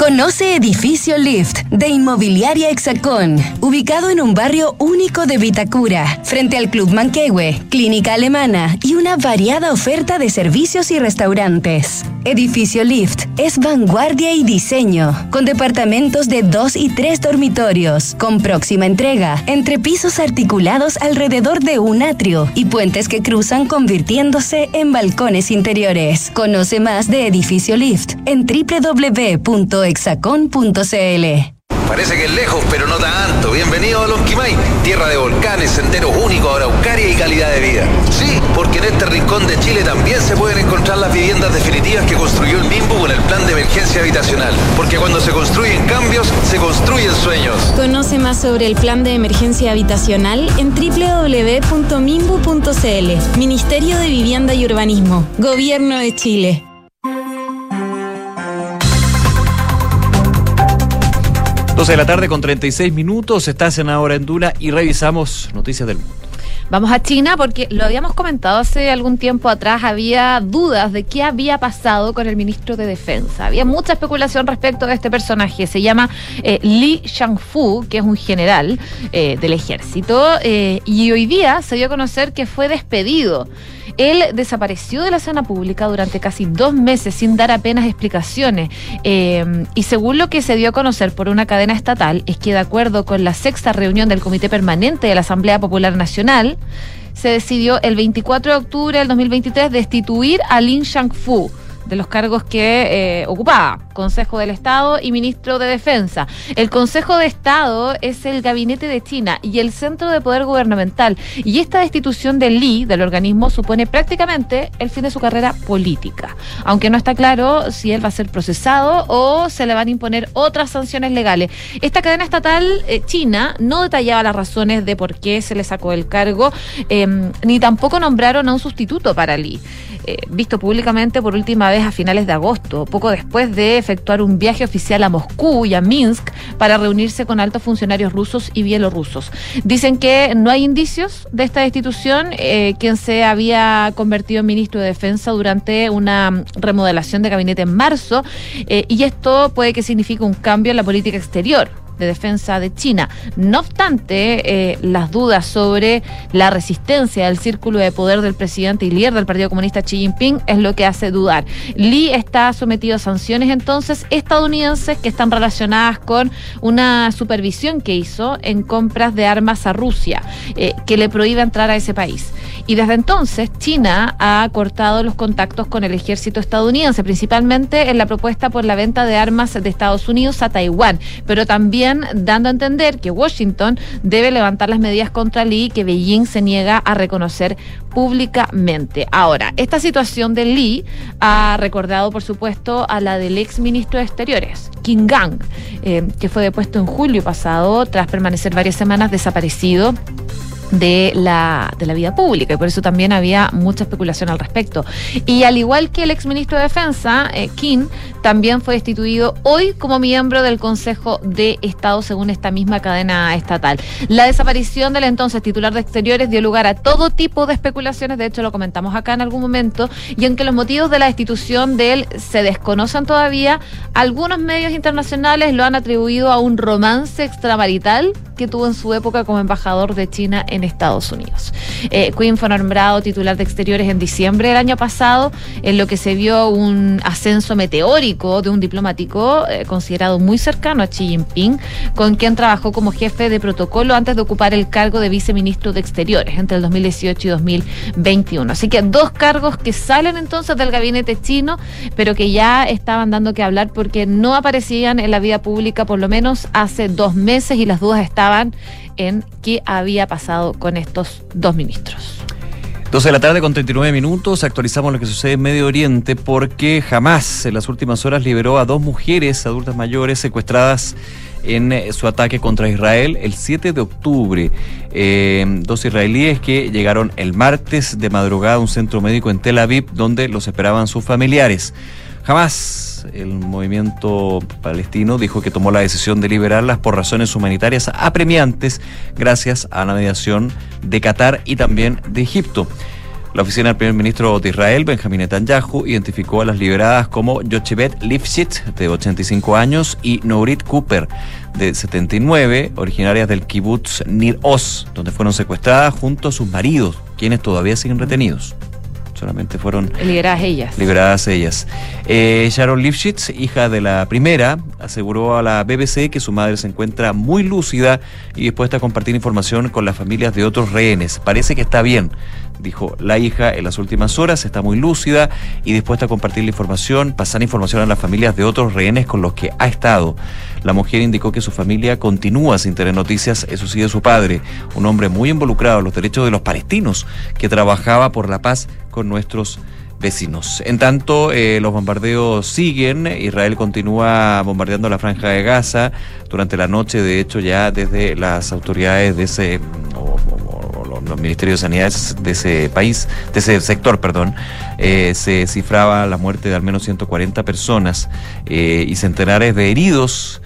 Conoce Edificio Lift de Inmobiliaria Hexacón, ubicado en un barrio único de Vitacura, frente al Club Manquehue, clínica alemana y una variada oferta de servicios y restaurantes. Edificio Lift es vanguardia y diseño, con departamentos de dos y tres dormitorios, con próxima entrega, entre pisos articulados alrededor de un atrio y puentes que cruzan convirtiéndose en balcones interiores. Conoce más de Edificio Lift en www.exacon.cl. Parece que es lejos, pero no tanto. Bienvenido a Lonquimay, tierra de volcanes, senderos únicos, araucaria y calidad de vida. Sí, porque en este rincón de Chile también se pueden encontrar las viviendas definitivas que construyó el MIMBU con el plan de emergencia habitacional. Porque cuando se construyen cambios, se construyen sueños. Conoce más sobre el plan de emergencia habitacional en www.mimbu.cl. Ministerio de Vivienda y Urbanismo. Gobierno de Chile. 12 de la tarde con 36 minutos, estás en Ahora en Duna y revisamos noticias del mundo. Vamos a China porque lo habíamos comentado hace algún tiempo atrás, había dudas de qué había pasado con el ministro de Defensa. Había mucha especulación respecto de este personaje. Se llama eh, Li Shangfu, que es un general eh, del ejército, eh, y hoy día se dio a conocer que fue despedido. Él desapareció de la escena pública durante casi dos meses sin dar apenas explicaciones. Eh, y según lo que se dio a conocer por una cadena estatal, es que de acuerdo con la sexta reunión del Comité Permanente de la Asamblea Popular Nacional, se decidió el 24 de octubre del 2023 destituir a Lin Shangfu de los cargos que eh, ocupaba, Consejo del Estado y Ministro de Defensa. El Consejo de Estado es el gabinete de China y el centro de poder gubernamental. Y esta destitución de Li, del organismo, supone prácticamente el fin de su carrera política. Aunque no está claro si él va a ser procesado o se le van a imponer otras sanciones legales. Esta cadena estatal eh, china no detallaba las razones de por qué se le sacó el cargo, eh, ni tampoco nombraron a un sustituto para Li. Visto públicamente por última vez a finales de agosto, poco después de efectuar un viaje oficial a Moscú y a Minsk para reunirse con altos funcionarios rusos y bielorrusos. Dicen que no hay indicios de esta destitución, eh, quien se había convertido en ministro de Defensa durante una remodelación de gabinete en marzo, eh, y esto puede que signifique un cambio en la política exterior de defensa de China. No obstante, eh, las dudas sobre la resistencia del círculo de poder del presidente y líder del Partido Comunista Xi Jinping es lo que hace dudar. Li está sometido a sanciones entonces estadounidenses que están relacionadas con una supervisión que hizo en compras de armas a Rusia, eh, que le prohíbe entrar a ese país. Y desde entonces China ha cortado los contactos con el ejército estadounidense, principalmente en la propuesta por la venta de armas de Estados Unidos a Taiwán, pero también dando a entender que Washington debe levantar las medidas contra Lee que Beijing se niega a reconocer públicamente. Ahora, esta situación de Lee ha recordado, por supuesto, a la del ex ministro de Exteriores, Kim Gang, eh, que fue depuesto en julio pasado tras permanecer varias semanas desaparecido de la, de la vida pública y por eso también había mucha especulación al respecto. Y al igual que el exministro de Defensa, eh, King, también fue destituido hoy como miembro del Consejo de Estado según esta misma cadena estatal. La desaparición del entonces titular de Exteriores dio lugar a todo tipo de especulaciones, de hecho lo comentamos acá en algún momento, y aunque los motivos de la destitución de él se desconocen todavía, algunos medios internacionales lo han atribuido a un romance extramarital que tuvo en su época como embajador de China en Estados Unidos. Eh, Quinn fue nombrado titular de Exteriores en diciembre del año pasado, en lo que se vio un ascenso meteórico de un diplomático eh, considerado muy cercano a Xi Jinping, con quien trabajó como jefe de protocolo antes de ocupar el cargo de viceministro de Exteriores entre el 2018 y 2021. Así que dos cargos que salen entonces del gabinete chino, pero que ya estaban dando que hablar porque no aparecían en la vida pública por lo menos hace dos meses y las dudas estaban en qué había pasado con estos dos ministros. 12 de la tarde con 39 minutos, actualizamos lo que sucede en Medio Oriente porque jamás en las últimas horas liberó a dos mujeres adultas mayores secuestradas en eh, su ataque contra Israel el 7 de octubre. Eh, dos israelíes que llegaron el martes de madrugada a un centro médico en Tel Aviv donde los esperaban sus familiares. Jamás el movimiento palestino dijo que tomó la decisión de liberarlas por razones humanitarias apremiantes gracias a la mediación de Qatar y también de Egipto. La oficina del primer ministro de Israel, Benjamin Netanyahu, identificó a las liberadas como Yochebet Lifshitz, de 85 años, y Nourit Cooper, de 79, originarias del kibbutz Nir Oz, donde fueron secuestradas junto a sus maridos, quienes todavía siguen retenidos solamente fueron liberadas ellas. Liberadas ellas. Eh, Sharon Lifshitz, hija de la primera, aseguró a la BBC que su madre se encuentra muy lúcida y dispuesta a compartir información con las familias de otros rehenes. Parece que está bien, dijo la hija en las últimas horas, está muy lúcida y dispuesta a compartir la información, pasar información a las familias de otros rehenes con los que ha estado. La mujer indicó que su familia continúa sin tener noticias, eso sí, de su padre, un hombre muy involucrado en los derechos de los palestinos, que trabajaba por la paz con nuestros vecinos. En tanto, eh, los bombardeos siguen. Israel continúa bombardeando la franja de Gaza durante la noche. De hecho, ya desde las autoridades de ese o, los ministerios de sanidad de ese país, de ese sector, perdón, eh, se cifraba la muerte de al menos 140 personas eh, y centenares de heridos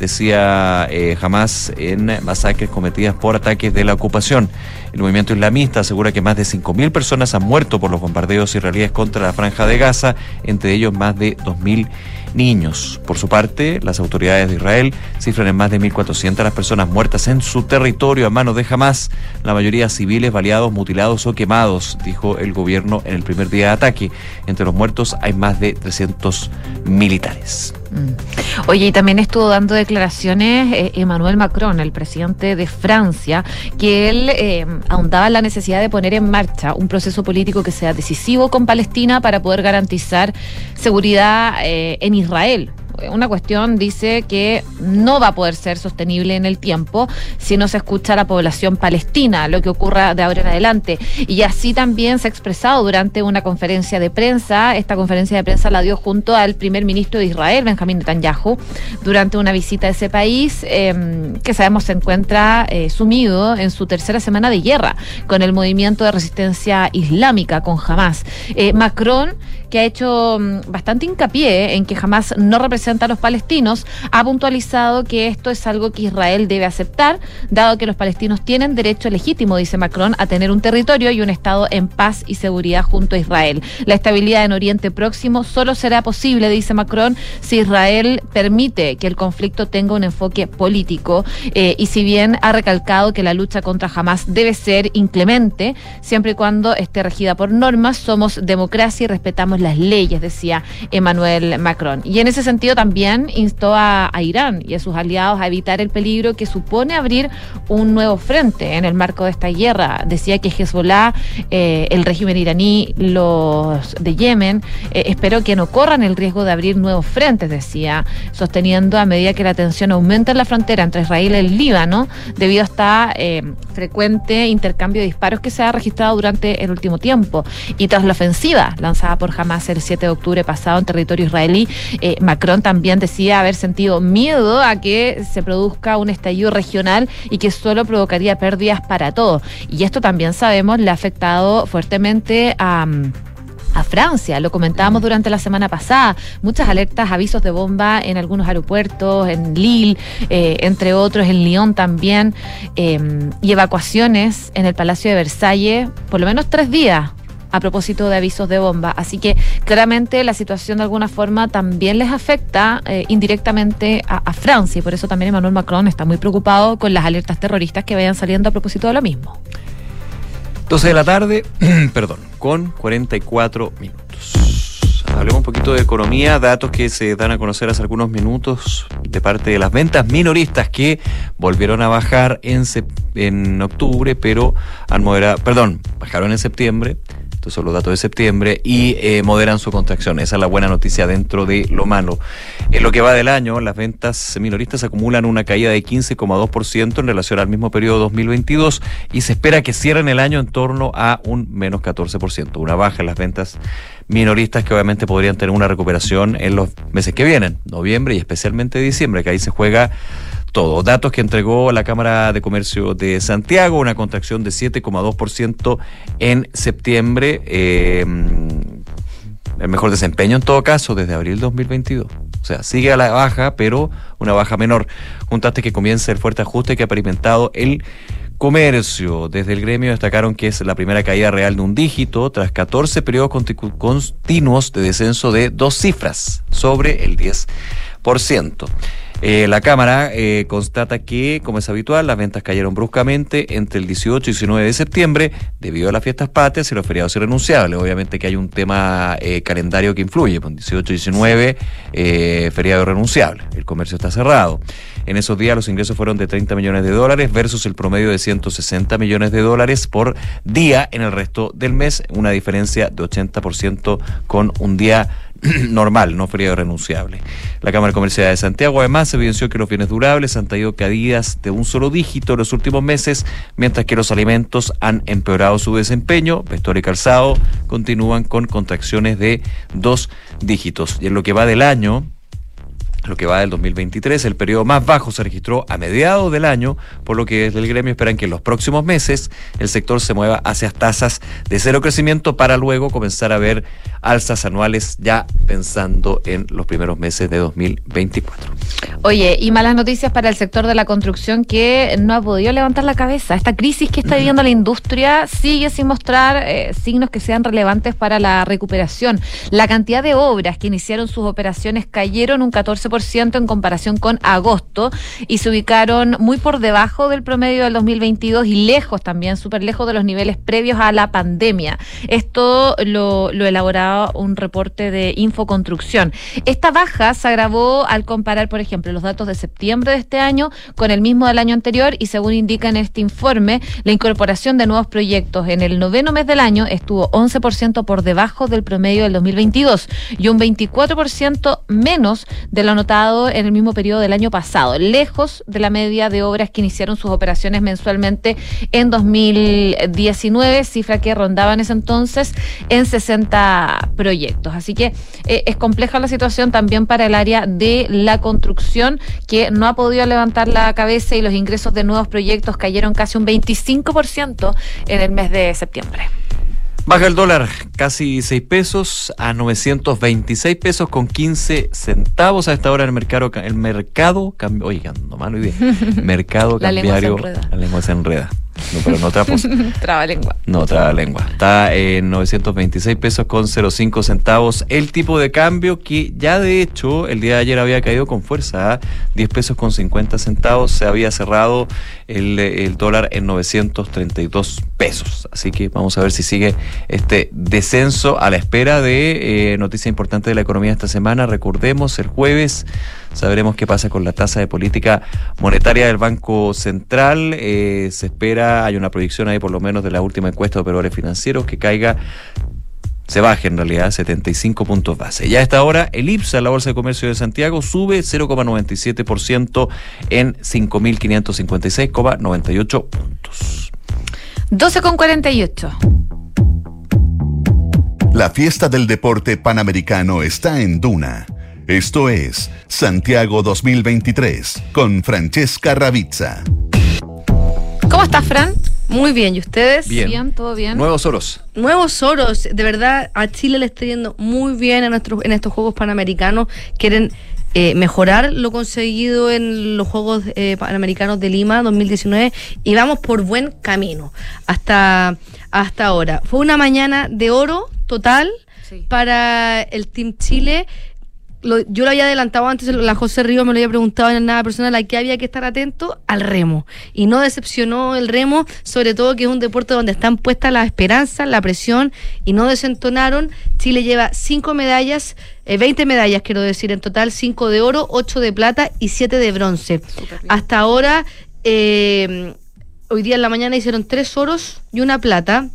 decía eh, jamás en masacres cometidas por ataques de la ocupación. El movimiento islamista asegura que más de 5.000 personas han muerto por los bombardeos israelíes contra la franja de Gaza, entre ellos más de 2.000 niños. Por su parte, las autoridades de Israel cifran en más de 1.400 las personas muertas en su territorio a manos de Hamas, la mayoría civiles, baleados, mutilados o quemados, dijo el gobierno en el primer día de ataque. Entre los muertos hay más de 300 militares. Mm. Oye, y también estuvo dando declaraciones eh, Emmanuel Macron, el presidente de Francia, que él eh, ahondaba en la necesidad de poner en marcha un proceso político que sea decisivo con Palestina para poder garantizar seguridad eh, en Israel una cuestión dice que no va a poder ser sostenible en el tiempo si no se escucha a la población palestina, lo que ocurra de ahora en adelante. Y así también se ha expresado durante una conferencia de prensa. Esta conferencia de prensa la dio junto al primer ministro de Israel, Benjamín Netanyahu, durante una visita a ese país em, que sabemos se encuentra eh, sumido en su tercera semana de guerra con el movimiento de resistencia islámica, con Hamas. Eh, Macron, que ha hecho mm, bastante hincapié en que Hamas no representa a los palestinos, ha puntualizado que esto es algo que Israel debe aceptar, dado que los palestinos tienen derecho legítimo, dice Macron, a tener un territorio y un Estado en paz y seguridad junto a Israel. La estabilidad en Oriente Próximo solo será posible, dice Macron, si Israel permite que el conflicto tenga un enfoque político eh, y si bien ha recalcado que la lucha contra Hamas debe ser inclemente, siempre y cuando esté regida por normas, somos democracia y respetamos las leyes, decía Emmanuel Macron. Y en ese sentido también instó a, Irán y a sus aliados a evitar el peligro que supone abrir un nuevo frente en el marco de esta guerra. Decía que Hezbollah, eh, el régimen iraní, los de Yemen, eh, espero que no corran el riesgo de abrir nuevos frentes, decía, sosteniendo a medida que la tensión aumenta en la frontera entre Israel y el Líbano, debido a esta eh, frecuente intercambio de disparos que se ha registrado durante el último tiempo. Y tras la ofensiva lanzada por Hamas Hamas el 7 de octubre pasado en territorio israelí. Eh, Macron también decía haber sentido miedo a que se produzca un estallido regional y que solo provocaría pérdidas para todos. Y esto también sabemos le ha afectado fuertemente a... mm, a Francia, lo comentábamos durante la semana pasada, muchas alertas, avisos de bomba en algunos aeropuertos, en Lille, eh, entre otros, en Lyon también, eh, y evacuaciones en el Palacio de Versalles, por lo menos tres días a propósito de avisos de bomba. Así que claramente la situación de alguna forma también les afecta eh, indirectamente a, Francia y por eso también Emmanuel Macron está muy preocupado con las alertas terroristas que vayan saliendo a propósito de lo mismo. 12 de la tarde, perdón, con 44 minutos. Hablemos un poquito de economía, datos que se dan a conocer hace algunos minutos de parte de las ventas minoristas que volvieron a bajar en, en octubre, pero han moderado, perdón, bajaron en septiembre. Estos son los datos de septiembre y eh, moderan su contracción. Esa es la buena noticia dentro de lo malo. En lo que va del año, las ventas minoristas acumulan una caída de 15,2% en relación al mismo periodo 2022 y se espera que cierren el año en torno a un menos 14%. Una baja en las ventas minoristas que obviamente podrían tener una recuperación en los meses que vienen, noviembre y especialmente diciembre, que ahí se juega todo. Datos que entregó la Cámara de Comercio de Santiago, una contracción de 7,2% en septiembre. eh, el mejor desempeño en todo caso desde abril 2022. O sea, sigue a la baja, pero una baja menor. Juntaste que comienza el fuerte ajuste que ha experimentado el comercio. Desde el gremio destacaron que es la primera caída real de un dígito tras 14 periodos continuos de descenso de dos cifras, sobre el 10%. Eh, la Cámara eh, constata que, como es habitual, las ventas cayeron bruscamente entre el 18 y 19 de septiembre debido a las fiestas patrias y los feriados irrenunciables. Obviamente que hay un tema eh, calendario que influye, pues 18 y 19, eh, feriado irrenunciable. El comercio está cerrado. En esos días los ingresos fueron de 30 millones de dólares versus el promedio de 160 millones de dólares por día en el resto del mes, una diferencia de 80% con un día normal, no feriado renunciable. La Cámara Comercial de Santiago además evidenció que los bienes durables han tenido caídas de un solo dígito en los últimos meses, mientras que los alimentos han empeorado su desempeño. Vestuario y calzado continúan con contracciones de dos dígitos. Y en lo que va del año, lo que va del 2023, el periodo más bajo se registró a mediados del año, por lo que desde el gremio esperan que en los próximos meses el sector se mueva hacia tasas de cero crecimiento para luego comenzar a ver alzas anuales ya pensando en los primeros meses de 2024. Oye, y malas noticias para el sector de la construcción que no ha podido levantar la cabeza. Esta crisis que está viviendo la industria sigue sin mostrar eh, signos que sean relevantes para la recuperación. La cantidad de obras que iniciaron sus operaciones cayeron un 14% en comparación con agosto y se ubicaron muy por debajo del promedio del 2022 y lejos también, súper lejos de los niveles previos a la pandemia. Esto lo, lo elaboraba un reporte de Infoconstrucción. Esta baja se agravó al comparar, por ejemplo, los datos de septiembre de este año con el mismo del año anterior y según indica en este informe, la incorporación de nuevos proyectos en el noveno mes del año estuvo 11% por debajo del promedio del 2022 y un 24% menos de lo en el mismo periodo del año pasado, lejos de la media de obras que iniciaron sus operaciones mensualmente en 2019, cifra que rondaba en ese entonces en 60 proyectos. Así que eh, es compleja la situación también para el área de la construcción, que no ha podido levantar la cabeza y los ingresos de nuevos proyectos cayeron casi un 25% en el mes de septiembre. Baja el dólar casi 6 pesos a 926 pesos con 15 centavos a esta hora en el mercado. El mercado no malo idea. Mercado La lengua se cambiario. enreda. La lengua se enreda. No, pero no trapos. Traba lengua. No, traba lengua. Está en 926 pesos con 05 centavos. El tipo de cambio que ya de hecho el día de ayer había caído con fuerza a 10 pesos con 50 centavos. Se había cerrado el, el dólar en 932 pesos. Así que vamos a ver si sigue este descenso a la espera de eh, noticia importante de la economía esta semana. Recordemos, el jueves sabremos qué pasa con la tasa de política monetaria del Banco Central. Eh, se espera, hay una proyección ahí por lo menos de la última encuesta de operadores financieros que caiga se baje en realidad 75 puntos base. Ya a esta hora, el IPSA, la Bolsa de Comercio de Santiago, sube 0,97% en 5.556,98 puntos. 12 con 48. La fiesta del deporte panamericano está en Duna. Esto es Santiago 2023 con Francesca Ravizza. ¿Cómo estás, Fran? Muy bien, ¿y ustedes? Bien. todo bien. Nuevos oros. Nuevos oros, de verdad, a Chile le está yendo muy bien en, nuestros en estos Juegos Panamericanos. Quieren eh, mejorar lo conseguido en los Juegos eh, Panamericanos de Lima 2019 y vamos por buen camino hasta, hasta ahora. Fue una mañana de oro total para el Team Chile. Lo- yo lo había adelantado antes, la José Ríos me lo había preguntado en nada personal, a qué había que estar atento al remo. Y no decepcionó el remo, sobre todo que es un deporte donde están puestas las esperanzas, la presión, y no desentonaron. Chile lleva cinco medallas, eh, 20 medallas quiero decir en total, cinco de oro, ocho de plata y siete de bronce. Hasta ahora, eh, hoy día en la mañana hicieron tres oros y una plata.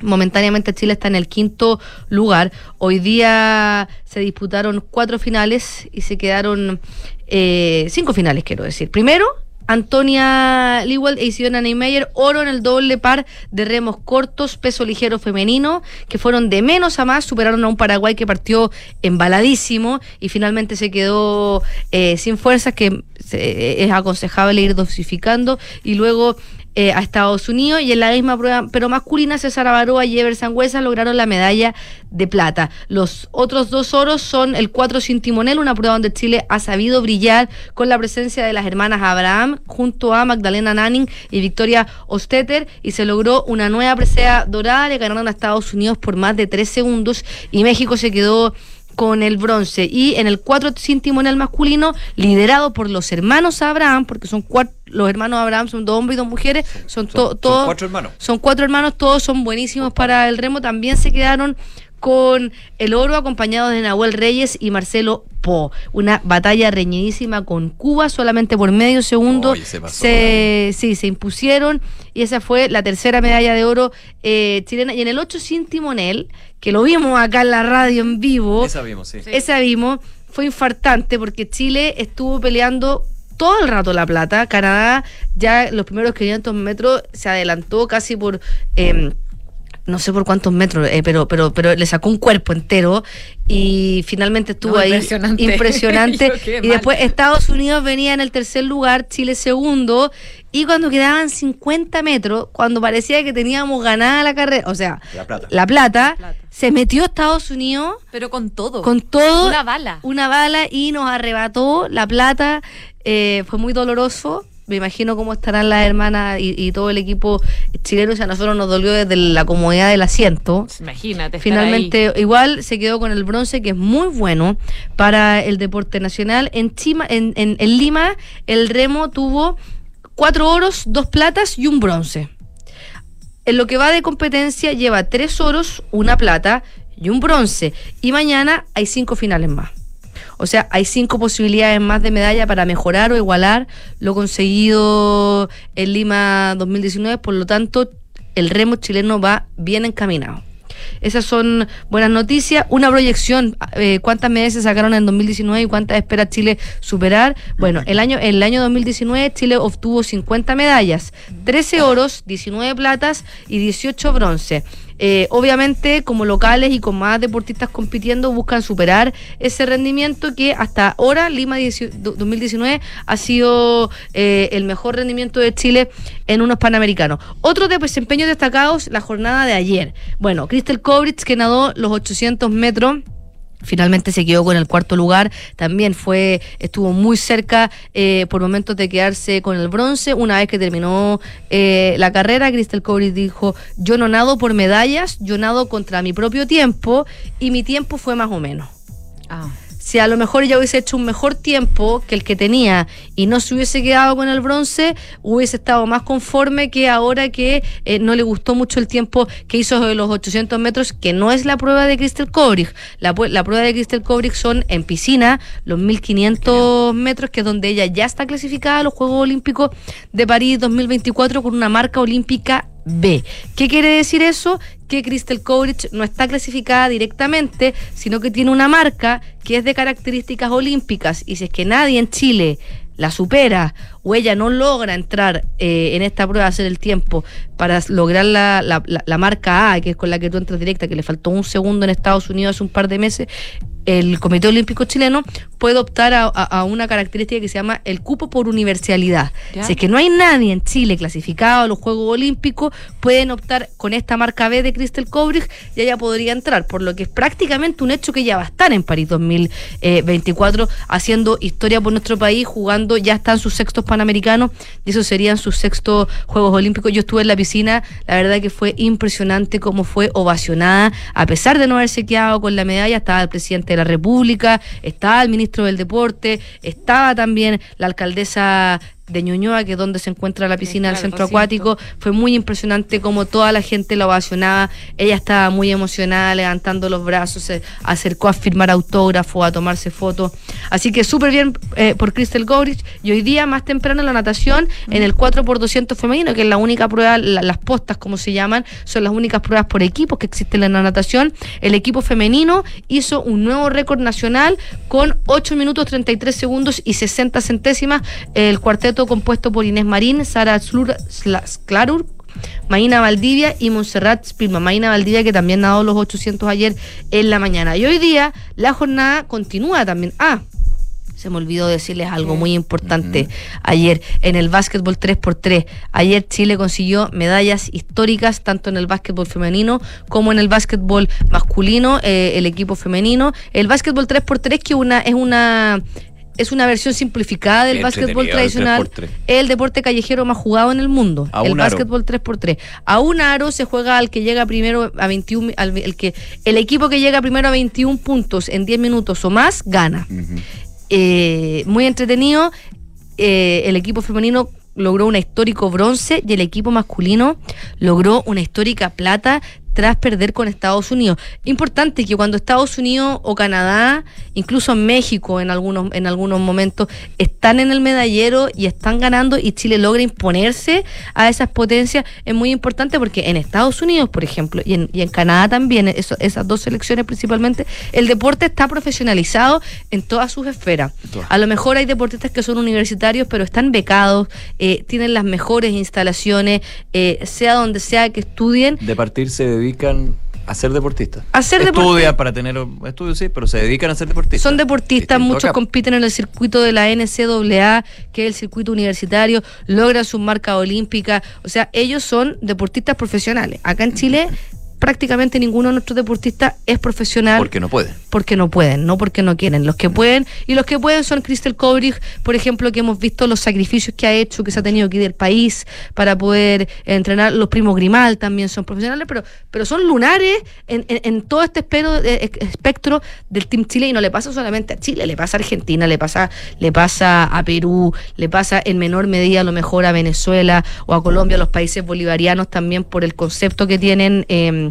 Momentáneamente Chile está en el quinto lugar. Hoy día se disputaron cuatro finales y se quedaron eh, cinco finales, quiero decir. Primero, Antonia Lewell e Isidora Neymeyer, oro en el doble par de remos cortos, peso ligero femenino, que fueron de menos a más, superaron a un Paraguay que partió embaladísimo y finalmente se quedó eh, sin fuerzas, que se- es aconsejable ir dosificando, y luego eh, a Estados Unidos y en la misma prueba, pero masculina, César Avaroa y Ever Sangüesa lograron la medalla de plata. Los otros dos oros son el 4 sin timonel, una prueba donde Chile ha sabido brillar con la presencia de las hermanas Abraham junto a Magdalena Nanning y Victoria Osteter y se logró una nueva presea dorada, le ganaron a Estados Unidos por más de tres segundos y México se quedó con el bronce y en el 4 sin timonel masculino liderado por los hermanos Abraham porque son cuatro los hermanos Abraham son dos hombres y dos mujeres son, to- Son todos cuatro hermanos. son cuatro hermanos todos son buenísimos para el remo también se quedaron con el oro acompañados de Nahuel Reyes y Marcelo Po. Una batalla reñidísima con Cuba, solamente por medio segundo Oye, se pasó, se, sí, se impusieron y esa fue la tercera medalla de oro eh, chilena. Y en el 8 sin timonel, que lo vimos acá en la radio en vivo, Esa vimos, sí. esa vimos, fue infartante porque Chile estuvo peleando todo el rato la plata. Canadá ya los primeros 500 metros se adelantó casi por... em, no sé por cuántos metros, eh, pero, pero, pero le sacó un cuerpo entero y finalmente estuvo No, ahí impresionante. impresionante. Y después Estados Unidos venía en el tercer lugar, Chile segundo, y cuando quedaban 50 metros, cuando parecía que teníamos ganada la carrera, o sea, La plata. la plata, se metió Estados Unidos Pero con todo. con todo Una bala. una bala y nos arrebató la plata eh, fue muy doloroso me imagino cómo estarán las hermanas y, y todo el equipo chileno o sea, a nosotros nos dolió desde la comodidad del asiento Imagínate. estar Finalmente, igual se quedó con el bronce, que es muy bueno para el deporte nacional. En, Chima, en, en, en Lima, el remo tuvo cuatro oros, dos platas y un bronce. En lo que va de competencia, lleva tres oros, una plata y un bronce. Y mañana hay cinco finales más. O sea, hay cinco posibilidades más de medalla para mejorar o igualar lo conseguido en Lima 2019. Por lo tanto, el remo chileno va bien encaminado. Esas son buenas noticias. Una proyección, eh, ¿cuántas medallas se sacaron en 2019 y cuántas espera Chile superar? Bueno, el año, el año 2019 Chile obtuvo 50 medallas, 13 oros, 19 platas y 18 bronce. Eh, obviamente, como locales y con más deportistas compitiendo, buscan superar ese rendimiento que hasta ahora, Lima 18 2019, ha sido eh, el mejor rendimiento de Chile en unos panamericanos. Otros de desempeños destacados, la jornada de ayer. Bueno, Crystal Kovrich, que nadó los 800 metros. Finalmente se quedó con el cuarto lugar. También fue, estuvo muy cerca eh, por momentos de quedarse con el bronce. Una vez que terminó eh, la carrera, Crystal Cobris dijo: Yo no nado por medallas, yo nado contra mi propio tiempo, y mi tiempo fue más o menos. Ah. Si a lo mejor ella hubiese hecho un mejor tiempo que el que tenía y no se hubiese quedado con el bronce, hubiese estado más conforme que ahora que eh, no le gustó mucho el tiempo que hizo de los 800 metros, que no es la prueba de Crystal Kobrich. La, prueba de Crystal Kobrich son en piscina, los 1500 metros, que es donde ella ya está clasificada a los Juegos Olímpicos de París 2024 con una marca olímpica B. ¿Qué quiere decir eso? Que Crystal Kovrich no está clasificada directamente, sino que tiene una marca que es de características olímpicas y si es que nadie en Chile la supera o ella no logra entrar eh, en esta prueba, hacer el tiempo para lograr la, la- la- la marca A, que es con la que tú entras directa, que le faltó un segundo en Estados Unidos hace un par de meses, el Comité Olímpico Chileno puede optar a, a- a una característica que se llama el cupo por universalidad. Ya. Si es que no hay nadie en Chile clasificado a los Juegos Olímpicos, pueden optar con esta marca B de Crystal Kobrich y ella podría entrar, por lo que es prácticamente un hecho que ya va a estar en París 2024 haciendo historia por nuestro país, jugando, ya están sus sextos panamericanos y esos serían sus sextos Juegos Olímpicos. Yo estuve en la piscina, la verdad que fue impresionante cómo fue ovacionada, a pesar de no haberse quedado con la medalla, estaba el presidente de la República, estaba el ministro del Deporte, estaba también la alcaldesa de Ñuñoa, que es donde se encuentra la piscina del claro, centro acuático. Fue muy impresionante como toda la gente la ovacionaba. Ella estaba muy emocionada, levantando los brazos, se acercó a firmar autógrafos, a tomarse fotos. Así que súper bien eh, por Crystal Gourich. Y hoy día, más temprano en la natación, en el 4x200 femenino, que es la única prueba, la- las postas, como se llaman, son las únicas pruebas por equipos que existen en la natación. El equipo femenino hizo un nuevo récord nacional con 8 minutos 33 segundos y 60 centésimas. El cuarteto compuesto por Inés Marín, Sara Sklarur, Maína Valdivia y Montserrat Spilma. Maína Valdivia que también nadó los 800 ayer en la mañana. Y hoy día la jornada continúa también. Ah, se me olvidó decirles algo muy importante ayer en el básquetbol 3x3. Ayer Chile consiguió medallas históricas tanto en el básquetbol femenino como en el básquetbol masculino, eh, el equipo femenino. El básquetbol 3x3 que una es una es una versión simplificada del básquetbol el tradicional. 3x3. El deporte callejero más jugado en el mundo. A el aro. básquetbol 3x3. A un aro se juega al que llega primero a 21, al- el que el equipo que llega primero a 21 puntos en 10 minutos o más gana. Eh, muy entretenido. Eh, el equipo femenino logró un histórico bronce y el equipo masculino logró una histórica plata tras perder con Estados Unidos. Importante que cuando Estados Unidos o Canadá, incluso México en algunos, en algunos momentos, están en el medallero y están ganando y Chile logra imponerse a esas potencias, es muy importante porque en Estados Unidos, por ejemplo, y en, y en Canadá también, eso- esas dos selecciones principalmente, el deporte está profesionalizado en todas sus esferas. A lo mejor hay deportistas que son universitarios, pero están becados, eh, tienen las mejores instalaciones, eh, sea donde sea que estudien, De partir se dedican a ser deportistas. A ser deportistas. para tener estudios, sí, pero se dedican a ser deportistas. Son deportistas, muchos acá. compiten en el circuito de la NCAA, que es el circuito universitario, logran su marca olímpica, o sea, ellos son deportistas profesionales. Acá en Chile prácticamente ninguno de nuestros deportistas es profesional Porque no pueden. porque no pueden, no porque no quieren. Los que pueden, y los que pueden son Crystal Kobrich, por ejemplo, que hemos visto los sacrificios que ha hecho, que se ha tenido que ir del país para poder entrenar. Los primos Grimal también son profesionales, pero, pero son lunares en, en- en todo este espero- eh, espectro del Team Chile y no le pasa solamente a Chile, le pasa a Argentina, le pasa, le pasa a Perú, le pasa en menor medida a lo mejor a Venezuela o a Colombia, a los países bolivarianos también por el concepto que tienen. eh,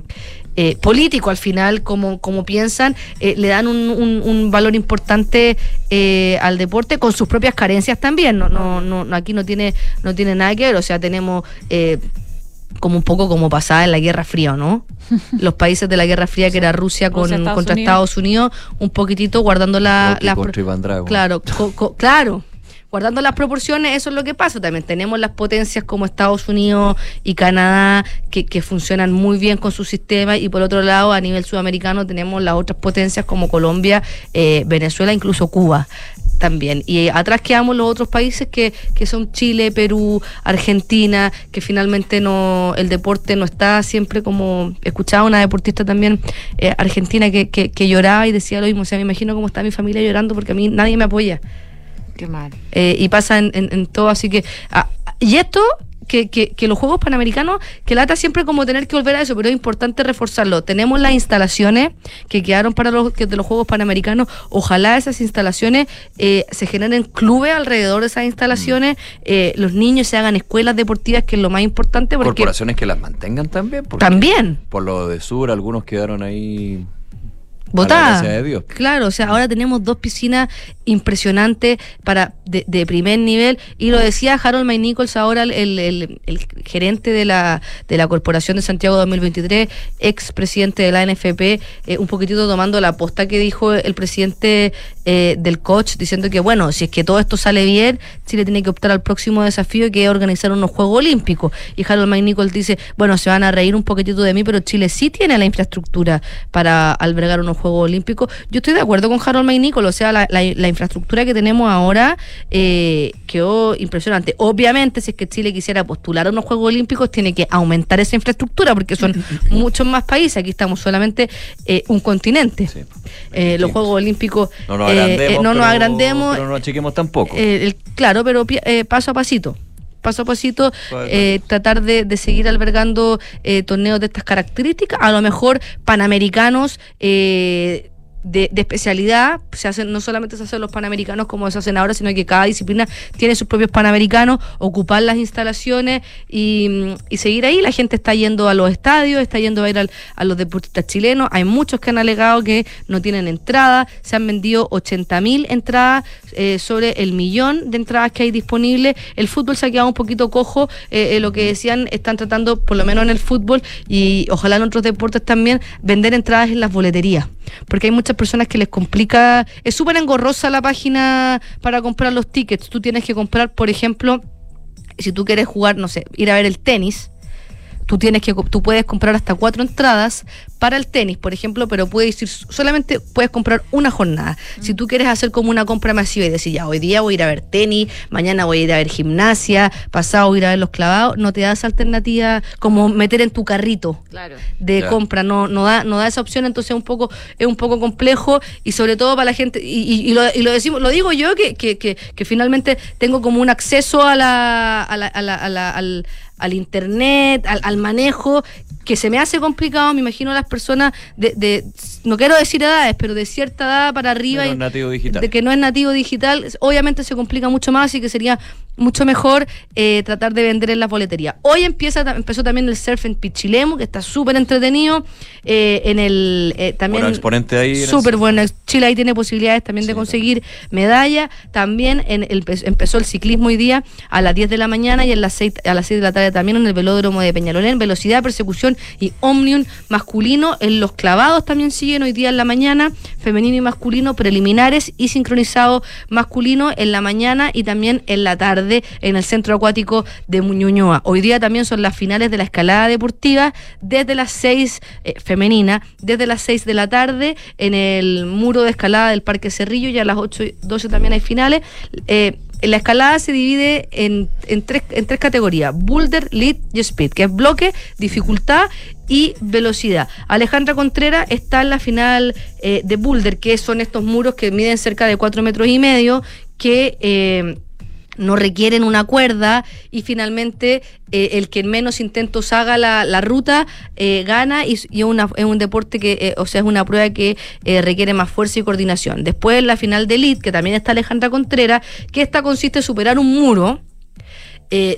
eh, político al final, como, como piensan, eh, le dan un, un- un valor importante eh, al deporte con sus propias carencias también. No, no, no, no, aquí no tiene, no tiene nada que ver, o sea, tenemos eh, como un poco como pasaba en la Guerra Fría, ¿no? Los países de la Guerra Fría, que era Rusia con, Estados contra Unidos. Estados Unidos, un poquitito guardando la, las contra Iván Drago. Claro, co- co- claro. Guardando las proporciones, eso es lo que pasa. También tenemos las potencias como Estados Unidos y Canadá que, que funcionan muy bien con su sistema y por otro lado a nivel sudamericano tenemos las otras potencias como Colombia, eh, Venezuela, incluso Cuba también. Y atrás quedamos los otros países que, que son Chile, Perú, Argentina, que finalmente no el deporte no está siempre como... Escuchaba una deportista también eh, argentina que, que, que lloraba y decía lo mismo. O sea, me imagino cómo está mi familia llorando porque a mí nadie me apoya. Qué mal. Eh, y pasa en, en- en todo, así que... ah, y esto... Que, que, que los Juegos Panamericanos, que lata siempre como tener que volver a eso, pero es importante reforzarlo. Tenemos las instalaciones que quedaron para los, que de los Juegos Panamericanos. Ojalá esas instalaciones eh, se generen clubes alrededor de esas instalaciones, eh, los niños se hagan escuelas deportivas, que es lo más importante, porque Corporaciones que las mantengan también. porque también Por lo de sur, algunos quedaron ahí De Dios. Claro, o sea, ahora tenemos dos piscinas impresionantes para de, de primer nivel. Y lo decía Harold May Nichols, ahora el, el- el gerente de la, de la Corporación de Santiago 2023, ex presidente de la NFP, eh, un poquitito tomando la posta que dijo el presidente eh, del coach, diciendo que, bueno, si es que todo esto sale bien, Chile tiene que optar al próximo desafío que es organizar unos Juegos Olímpicos. Y Harold May Nichols dice, bueno, se van a reír un poquitito de mí, pero Chile sí tiene la infraestructura para albergar unos Juegos Olímpicos. Yo estoy de acuerdo con Harold May o sea, la, la- la infraestructura que tenemos ahora eh, quedó impresionante. Obviamente, si es que Chile quisiera postular a unos Juegos Olímpicos, tiene que aumentar esa infraestructura, porque son muchos más países. Aquí estamos solamente eh, un continente. Eh, los Juegos Olímpicos No nos agrandemos. eh, no nos pero- agrandemos Pero no achiquemos tampoco. el- claro, pero eh, paso a pasito. Paso a pasito, eh, tratar de, de seguir albergando eh, torneos de estas características. A lo mejor panamericanos eh, de, especialidad. Se hacen, no solamente se hacen los panamericanos como se hacen ahora, sino que cada disciplina tiene sus propios panamericanos, ocupar las instalaciones y, mm, y seguir ahí. La gente está yendo a los estadios, está yendo a ir al- a los deportistas chilenos. Hay muchos que han alegado que no tienen entrada. Se han vendido 80 mil entradas eh, sobre el millón de entradas que hay disponibles. El fútbol se ha quedado un poquito cojo. eh, eh, lo que decían, están tratando, por lo menos en el fútbol y ojalá en otros deportes también, vender entradas en las boleterías. Porque hay muchas personas que les complica. Es súper engorrosa la página para comprar los tickets. Tú tienes que comprar, por ejemplo, si tú quieres jugar, no sé, ir a ver el tenis, tú tienes que tú puedes comprar hasta cuatro entradas para el tenis, por ejemplo, pero puedes ir solamente puedes comprar una jornada. Si tú quieres hacer como una compra masiva y decir, ya, hoy día voy a ir a ver tenis, mañana voy a ir a ver gimnasia, pasado voy a ir a ver los clavados, no te das alternativa como meter en tu carrito Claro. de compra, no, no da, no da esa opción, entonces es un poco, es un poco complejo y sobre todo para la gente, y, y- y lo, y lo decimos, lo digo yo que, que, que, que finalmente tengo como un acceso a la, a la- a la- a la- al, al internet, al, al manejo, que se me hace complicado, me imagino las personas de, de, no quiero decir edades, pero de cierta edad para arriba y- nativo digital. de que no es nativo digital, obviamente se complica mucho más y que sería mucho mejor eh, tratar de vender en la boletería. Hoy empieza empezó también el surf en Pichilemu, que está súper entretenido. eh, en el eh, también Bueno, exponente ahí súper bueno. Chile ahí tiene posibilidades también de conseguir medalla. También en el, empezó el ciclismo hoy día a las 10 de la mañana y en las 6, a las 6 de la tarde también en el velódromo de Peñalolén. Velocidad, persecución y omnium masculino. En los clavados también siguen hoy día en la mañana, femenino y masculino, preliminares y sincronizado masculino en la mañana y también en la tarde en el centro acuático de Muñoñoa. Hoy día también son las finales de la escalada deportiva desde las 6 eh, femenina, desde las 6 de la tarde en el muro de escalada del Parque Cerrillo y a las 8 y 12 también hay finales. Eh, la escalada se divide en, en tres, en tres categorías, boulder, lead y speed, que es bloque, dificultad y velocidad. Alejandra Contreras está en la final eh, de boulder, que son estos muros que miden cerca de 4 metros y medio, que... eh, no requieren una cuerda y finalmente eh, el que en menos intentos haga la, la ruta eh, gana y, y una- es un deporte que, eh, o sea, es una prueba que requiere más fuerza y coordinación. Después la final de elite, que también está Alejandra Contreras, que esta consiste en superar un muro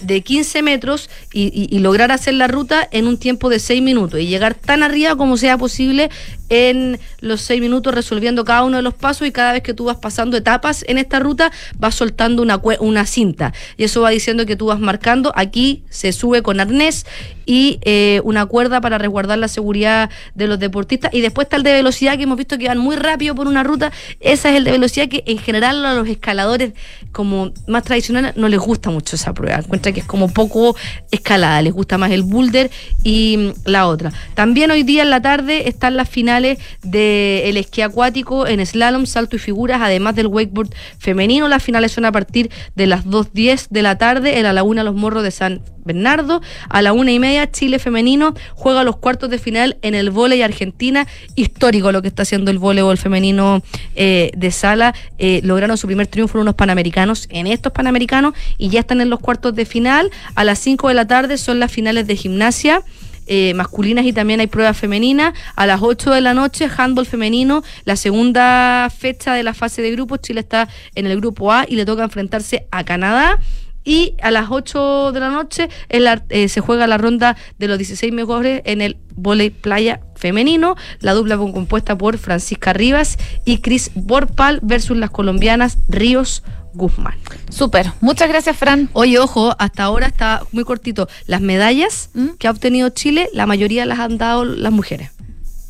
de 15 metros y, y- y lograr hacer la ruta en un tiempo de 6 minutos y llegar tan arriba como sea posible en los 6 minutos resolviendo cada uno de los pasos y cada vez que tú vas pasando etapas en esta ruta vas soltando una, una cinta. Y eso va diciendo que tú vas marcando. Aquí se sube con arnés y eh, una cuerda para resguardar la seguridad de los deportistas. Y después está el de velocidad que hemos visto que van muy rápido por una ruta. Esa es el de velocidad que en general a los escaladores como más tradicionales no les gusta mucho esa prueba. Encuentra que es como poco escalada les gusta más el boulder y mm, la otra. También hoy día en la tarde están las finales del esquí acuático en slalom, salto y figuras además del wakeboard femenino las finales son a partir de las 2.10 de la tarde en la Laguna Los Morros de San Bernardo. A la una y media, Chile femenino juega los cuartos de final en el vóley Argentina. Histórico lo que está haciendo el voleibol femenino eh, de sala. Eh, lograron su primer triunfo en unos panamericanos, en estos panamericanos, y ya están en los cuartos de final. A las 5 de la tarde son las finales de gimnasia. Eh, masculinas y también hay pruebas femeninas. A las 8 de la noche, handball femenino, la segunda fecha de la fase de grupos. Chile está en el grupo A y le toca enfrentarse a Canadá. Y a las 8 de la noche la- eh, se juega la ronda de los 16 mejores en el volei playa femenino. La dupla fue compuesta por Francisca Rivas y Cris Borpal versus las colombianas Ríos Guzmán. Súper. Muchas gracias, Fran. Oye, ojo, hasta ahora está muy cortito. Las medallas ¿Mm? que ha obtenido Chile, la mayoría las han dado las mujeres.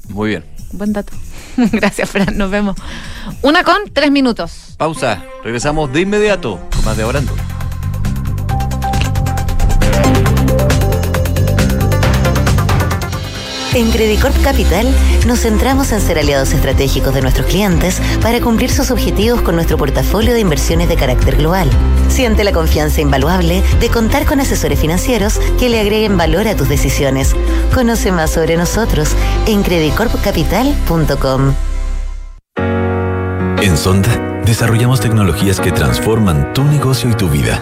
Muy bien. Buen dato. gracias, Fran. Nos vemos. Una con tres minutos. Pausa. Regresamos de inmediato más de ahora en Credicorp Capital nos centramos en ser aliados estratégicos de nuestros clientes para cumplir sus objetivos con nuestro portafolio de inversiones de carácter global. Siente la confianza invaluable de contar con asesores financieros que le agreguen valor a tus decisiones. Conoce más sobre nosotros en credicorpcapital.com. En Sonda, desarrollamos tecnologías que transforman tu negocio y tu vida,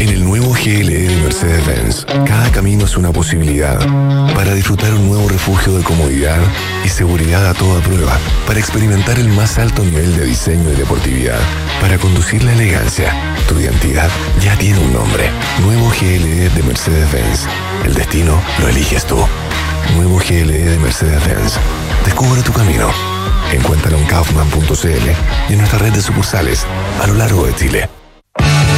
En el nuevo GLE de Mercedes-Benz, cada camino es una posibilidad para disfrutar un nuevo refugio de comodidad y seguridad a toda prueba, para experimentar el más alto nivel de diseño y deportividad, para conducir la elegancia. Tu identidad ya tiene un nombre. Nuevo GLE de Mercedes-Benz. El destino lo eliges tú. Nuevo GLE de Mercedes-Benz. Descubre tu camino. Encuéntralo en kaufman.cl y en nuestra red de sucursales a lo largo de Chile.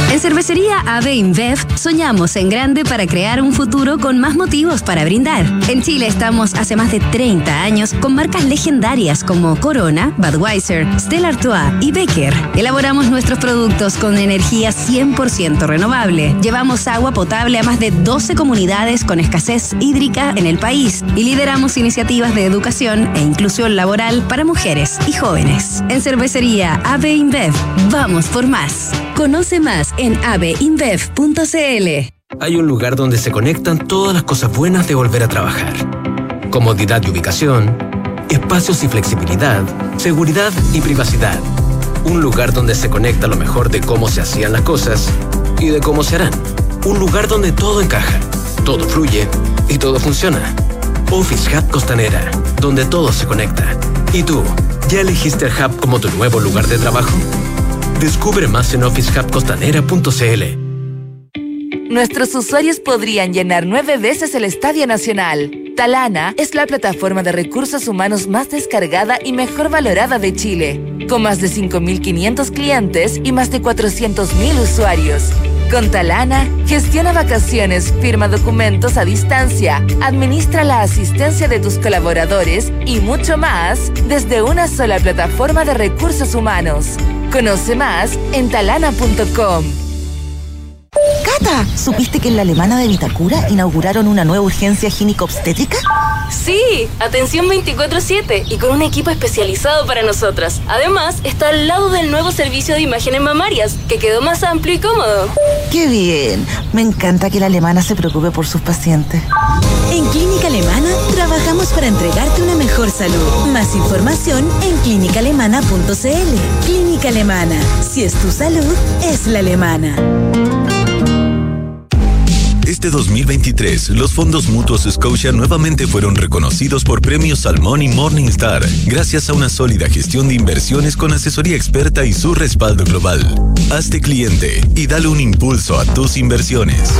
En Cervecería AB InBev soñamos en grande para crear un futuro con más motivos para brindar. En Chile estamos hace más de 30 años con marcas legendarias como Corona, Budweiser, Stella Artois y Becker. Elaboramos nuestros productos con energía 100% renovable. Llevamos agua potable a más de 12 comunidades con escasez hídrica en el país y lideramos iniciativas de educación e inclusión laboral para mujeres y jóvenes. En Cervecería AB InBev, vamos por más. Conoce más en abinbev.cl. Hay un lugar donde se conectan todas las cosas buenas de volver a trabajar. Comodidad y ubicación, espacios y flexibilidad, seguridad y privacidad. Un lugar donde se conecta lo mejor de cómo se hacían las cosas y de cómo se harán. Un lugar donde todo encaja, todo fluye y todo funciona. Office Hub Costanera, donde todo se conecta. ¿Y tú, ya elegiste el Hub como tu nuevo lugar de trabajo? Descubre más en officehubcostanera.cl. Nuestros usuarios podrían llenar nueve veces el Estadio Nacional. Talana es la plataforma de recursos humanos más descargada y mejor valorada de Chile, con más de 5.500 clientes y más de 400.000 usuarios. Con Talana, gestiona vacaciones, firma documentos a distancia, administra la asistencia de tus colaboradores y mucho más desde una sola plataforma de recursos humanos. Conoce más en talana.com. Cata, ¿supiste que en la alemana de Vitacura inauguraron una nueva urgencia gínico-obstétrica? Sí, atención 24/7 y con un equipo especializado para nosotras. Además, está al lado del nuevo servicio de imágenes mamarias, que quedó más amplio y cómodo. ¡Qué bien! Me encanta que la alemana se preocupe por sus pacientes. En Clínica Alemana trabajamos para entregarte una mejor salud. Más información en clínicaalemana.cl. Clínica Alemana. Si es tu salud, es la alemana. Este 2023, los fondos mutuos Scotia nuevamente fueron reconocidos por premios Salmón y Morningstar, gracias a una sólida gestión de inversiones con asesoría experta y su respaldo global. Hazte cliente y dale un impulso a tus inversiones.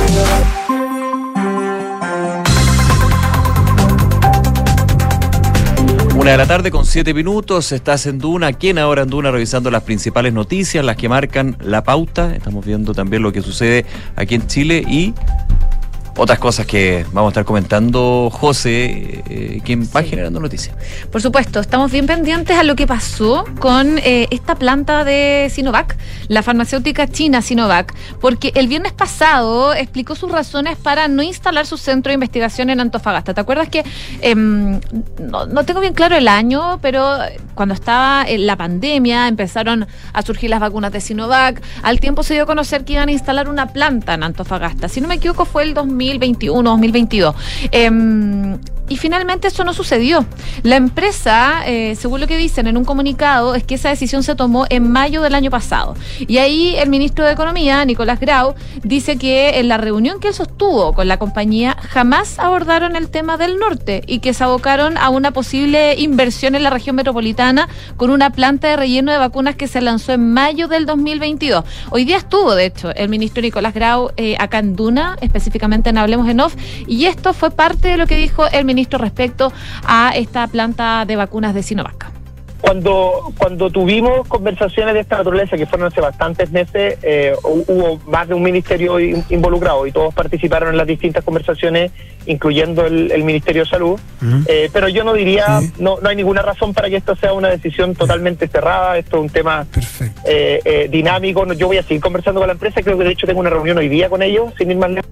De la tarde con siete minutos, estás en Duna, aquí en Ahora en Duna, revisando las principales noticias, las que marcan la pauta. Estamos viendo también lo que sucede aquí en Chile y otras cosas que vamos a estar comentando, José, eh, quien va generando noticias. Por supuesto, estamos bien pendientes a lo que pasó con eh, esta planta de Sinovac, la farmacéutica china Sinovac, porque el viernes pasado explicó sus razones para no instalar su centro de investigación en Antofagasta. ¿Te acuerdas que em, no, no tengo bien claro el año, pero cuando estaba en la pandemia empezaron a surgir las vacunas de Sinovac, al tiempo se dio a conocer que iban a instalar una planta en Antofagasta. Si no me equivoco fue el 2021, 2022. Em, Y finalmente eso no sucedió. La empresa, eh, según lo que dicen en un comunicado, es que esa decisión se tomó en mayo del año pasado. Y ahí el ministro de Economía, Nicolás Grau, dice que en la reunión que él sostuvo con la compañía jamás abordaron el tema del norte y que se abocaron a una posible inversión en la región metropolitana con una planta de relleno de vacunas que se lanzó en mayo del 2022. Hoy día estuvo, de hecho, el ministro Nicolás Grau eh, acá en Duna, específicamente en Hablemos en Off, y esto fue parte de lo que dijo el ministro respecto a esta planta de vacunas de Sinovac. Cuando, cuando tuvimos conversaciones de esta naturaleza, que fueron hace bastantes meses, eh, hubo más de un ministerio involucrado y todos participaron en las distintas conversaciones, incluyendo el, Ministerio de Salud. Eh, pero yo no diría, no, no hay ninguna razón para que esto sea una decisión totalmente cerrada. Esto es un tema eh, dinámico. Yo voy a seguir conversando con la empresa. Creo que de hecho tengo una reunión hoy día con ellos, sin ir más lejos.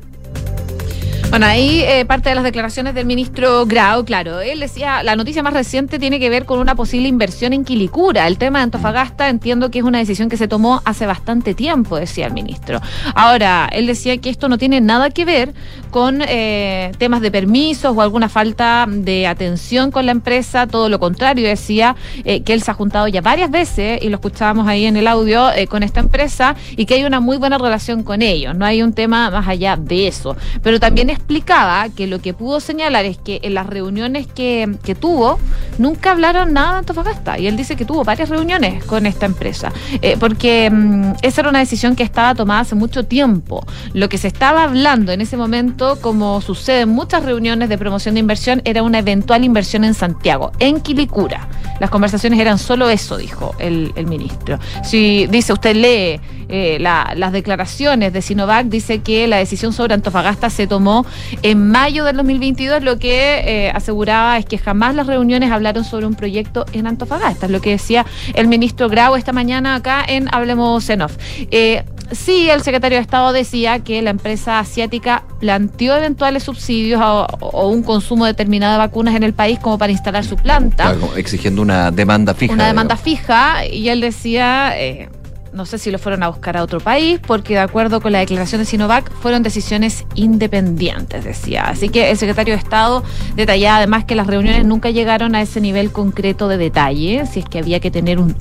Bueno, ahí eh, parte de las declaraciones del ministro Grau, claro, él decía, la noticia más reciente tiene que ver con una posible inversión en Quilicura. El tema de Antofagasta entiendo que es una decisión que se tomó hace bastante tiempo, decía el ministro. Ahora, él decía que esto no tiene nada que ver con eh, temas de permisos o alguna falta de atención con la empresa, todo lo contrario, decía eh, que él se ha juntado ya varias veces, y lo escuchábamos ahí en el audio, con esta empresa y que hay una muy buena relación con ellos, no hay un tema más allá de eso. Pero también explicaba que lo que pudo señalar es que en las reuniones que, tuvo, nunca hablaron nada de Antofagasta. Y él dice que tuvo varias reuniones con esta empresa, eh, porque mm, esa era una decisión que estaba tomada hace mucho tiempo. Lo que se estaba hablando en ese momento, como sucede en muchas reuniones de promoción de inversión, era una eventual inversión en Santiago, en Quilicura. Las conversaciones eran solo eso, dijo el, ministro. Si dice, usted lee eh, las declaraciones de Sinovac, dice que la decisión sobre Antofagasta se tomó en mayo del 2022 lo que eh, aseguraba es que jamás las reuniones hablaron sobre un proyecto en Antofagasta, es lo que decía el ministro Grau esta mañana acá en Hablemos en Off. Eh, sí, el secretario de Estado decía que la empresa asiática planteó eventuales subsidios o, un consumo determinado de vacunas en el país como para instalar su planta. exigiendo una demanda fija. Una demanda fija, y él decía, eh, no sé si lo fueron a buscar a otro país, porque de acuerdo con la declaración de Sinovac, fueron decisiones independientes, decía. Así que el secretario de Estado detallaba además que las reuniones nunca llegaron a ese nivel concreto de detalle, si es que había que tener un,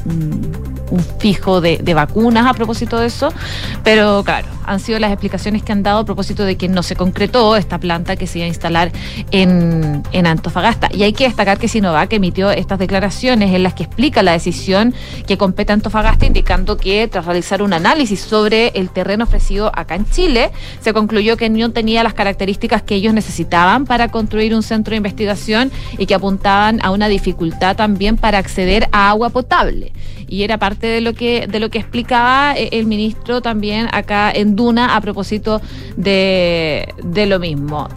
fijo de, vacunas a propósito de eso, pero claro, han sido las explicaciones que han dado a propósito de que no se concretó esta planta que se iba a instalar en, en Antofagasta. Y hay que destacar que Sinovac emitió estas declaraciones en las que explica la decisión que compete Antofagasta, indicando que tras realizar un análisis sobre el terreno ofrecido acá en Chile, se concluyó que no tenía las características que ellos necesitaban para construir un centro de investigación y que apuntaban a una dificultad también para acceder a agua potable. Y era parte de lo que, de lo que explicaba eh, el ministro también acá en Duna a propósito de, de lo mismo.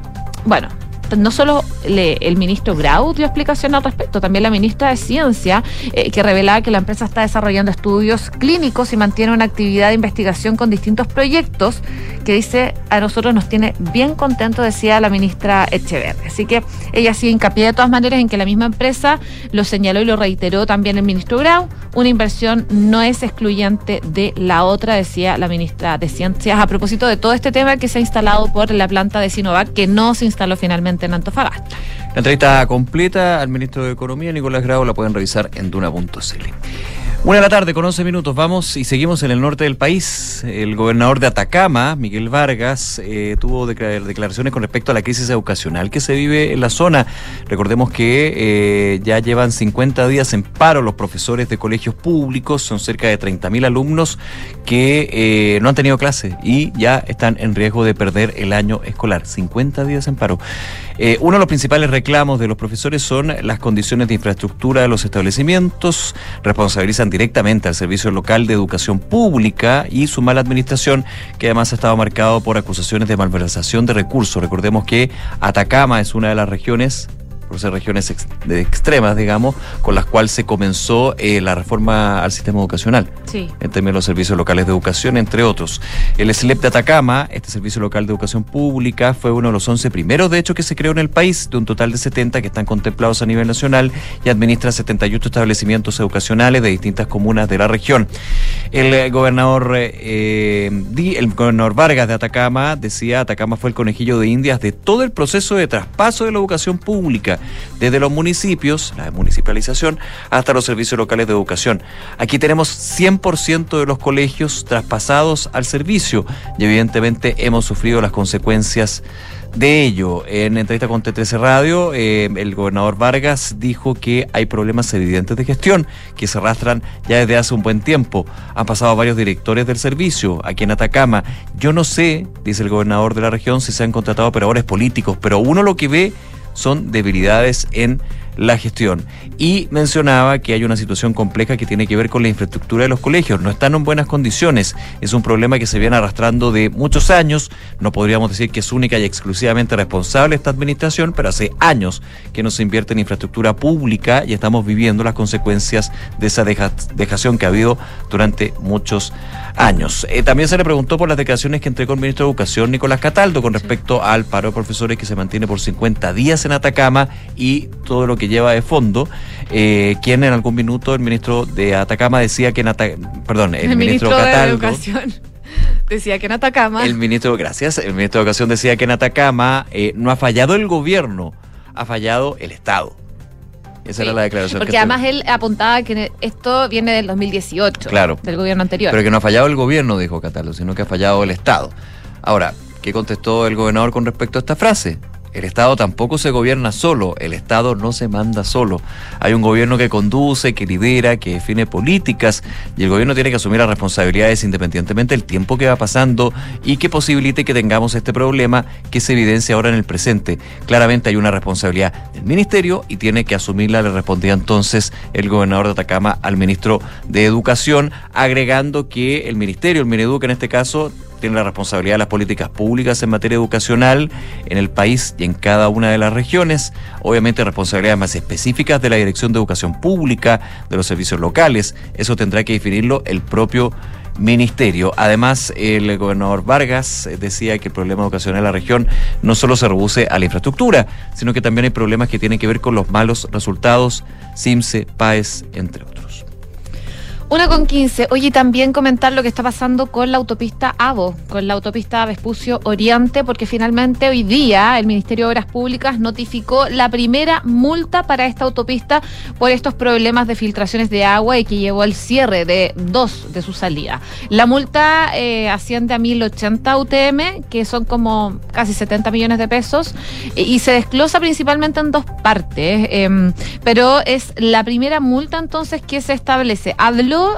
Bueno, no solo el ministro Grau dio explicación al respecto, también la ministra de Ciencia, eh, que revelaba que la empresa está desarrollando estudios clínicos y mantiene una actividad de investigación con distintos proyectos que dice a nosotros nos tiene bien contentos, decía la ministra Echeverri. Así que ella sigue hincapié de todas maneras en que la misma empresa lo señaló y lo reiteró también el ministro Grau. Una inversión no es excluyente de la otra, decía la ministra de Ciencias, a propósito de todo este tema que se ha instalado por la planta de Sinovac, que no se instaló finalmente en Antofagasta. La entrevista completa al ministro de Economía, Nicolás Grau, la pueden revisar en duna.cl. Una de la tarde con 11 minutos, vamos y seguimos en el norte del país. El gobernador de Atacama, Miguel Vargas, eh, tuvo declaraciones con respecto a la crisis educacional que se vive en la zona. Recordemos que eh, ya llevan 50 días en paro los profesores de colegios públicos, son cerca de 30.000 alumnos que eh, no han tenido clase y ya están en riesgo de perder el año escolar. 50 días en paro. Uno de los principales reclamos de los profesores son las condiciones de infraestructura de los establecimientos, responsabilizan directamente al Servicio Local de Educación Pública y su mala administración, que además ha estado marcado por acusaciones de malversación de recursos. Recordemos que Atacama es una de las regiones por ser regiones de extremas, digamos, con las cuales se comenzó eh, la reforma al sistema educacional. Sí. En términos de los servicios locales de educación, entre otros. El SLEP de Atacama, este servicio local de educación pública, fue uno de los 11 primeros, de hecho, que se creó en el país, de un total de 70 que están contemplados a nivel nacional y administra 78 establecimientos educacionales de distintas comunas de la región. El eh, gobernador, eh, eh, Di- el gobernador Vargas de Atacama decía, Atacama fue el conejillo de indias de todo el proceso de traspaso de la educación pública, desde los municipios, la municipalización, hasta los servicios locales de educación. Aquí tenemos 100% de los colegios traspasados al servicio y evidentemente hemos sufrido las consecuencias de ello. En entrevista con T13 Radio, eh, el gobernador Vargas dijo que hay problemas evidentes de gestión que se arrastran ya desde hace un buen tiempo. Han pasado varios directores del servicio aquí en Atacama. Yo no sé, dice el gobernador de la región, si se han contratado operadores políticos, pero uno lo que ve son debilidades en la gestión. Y mencionaba que hay una situación compleja que tiene que ver con la infraestructura de los colegios. No están en buenas condiciones. Es un problema que se viene arrastrando de muchos años. No podríamos decir que es única y exclusivamente responsable esta administración, pero hace años que no se invierte en infraestructura pública y estamos viviendo las consecuencias de esa deja- dejación que ha habido durante muchos años. Eh, también se le preguntó por las declaraciones que entregó el ministro de Educación, Nicolás Cataldo, con respecto al paro de profesores que se mantiene por 50 días en Atacama y todo lo que lleva de fondo. Eh, quien en algún minuto el ministro de Atacama decía que en Atacama, perdón, el, ministro, de Cataldo. Educación decía que en Atacama. El ministro, gracias, el ministro de Educación decía que en Atacama eh, no ha fallado el gobierno, ha fallado el Estado. Esa era la declaración. Porque que además él apuntaba que esto viene del 2018, Claro. del gobierno anterior. Pero que no ha fallado el gobierno, dijo Cataldo, sino que ha fallado el Estado. Ahora, ¿qué contestó el gobernador con respecto a esta frase? El Estado tampoco se gobierna solo, el Estado no se manda solo. Hay un gobierno que conduce, que lidera, que define políticas y el gobierno tiene que asumir las responsabilidades independientemente del tiempo que va pasando y que posibilite que tengamos este problema que se evidencia ahora en el presente. Claramente hay una responsabilidad del ministerio y tiene que asumirla, le respondía entonces el gobernador de Atacama al ministro de Educación, agregando que el ministerio, el Mineduc en este caso, tiene la responsabilidad de las políticas públicas en materia educacional en el país y en cada una de las regiones. Obviamente responsabilidades más específicas de la Dirección de Educación Pública, de los servicios locales. Eso tendrá que definirlo el propio ministerio. Además, el gobernador Vargas eh, decía que el problema educacional en la región no solo se reduce a la infraestructura, sino que también hay problemas que tienen que ver con los malos resultados, CIMSE, PAES, entre otros. Una con 15. Oye, también comentar lo que está pasando con la autopista AVO, con la autopista Vespucio Oriente, porque finalmente hoy día el Ministerio de Obras Públicas notificó la primera multa para esta autopista por estos problemas de filtraciones de agua y que llevó al cierre de dos de sus salidas. La multa eh, asciende a 1080 UTM, que son como casi 70 millones de pesos, y- se desglosa principalmente en dos partes, em, pero es la primera multa entonces que se establece.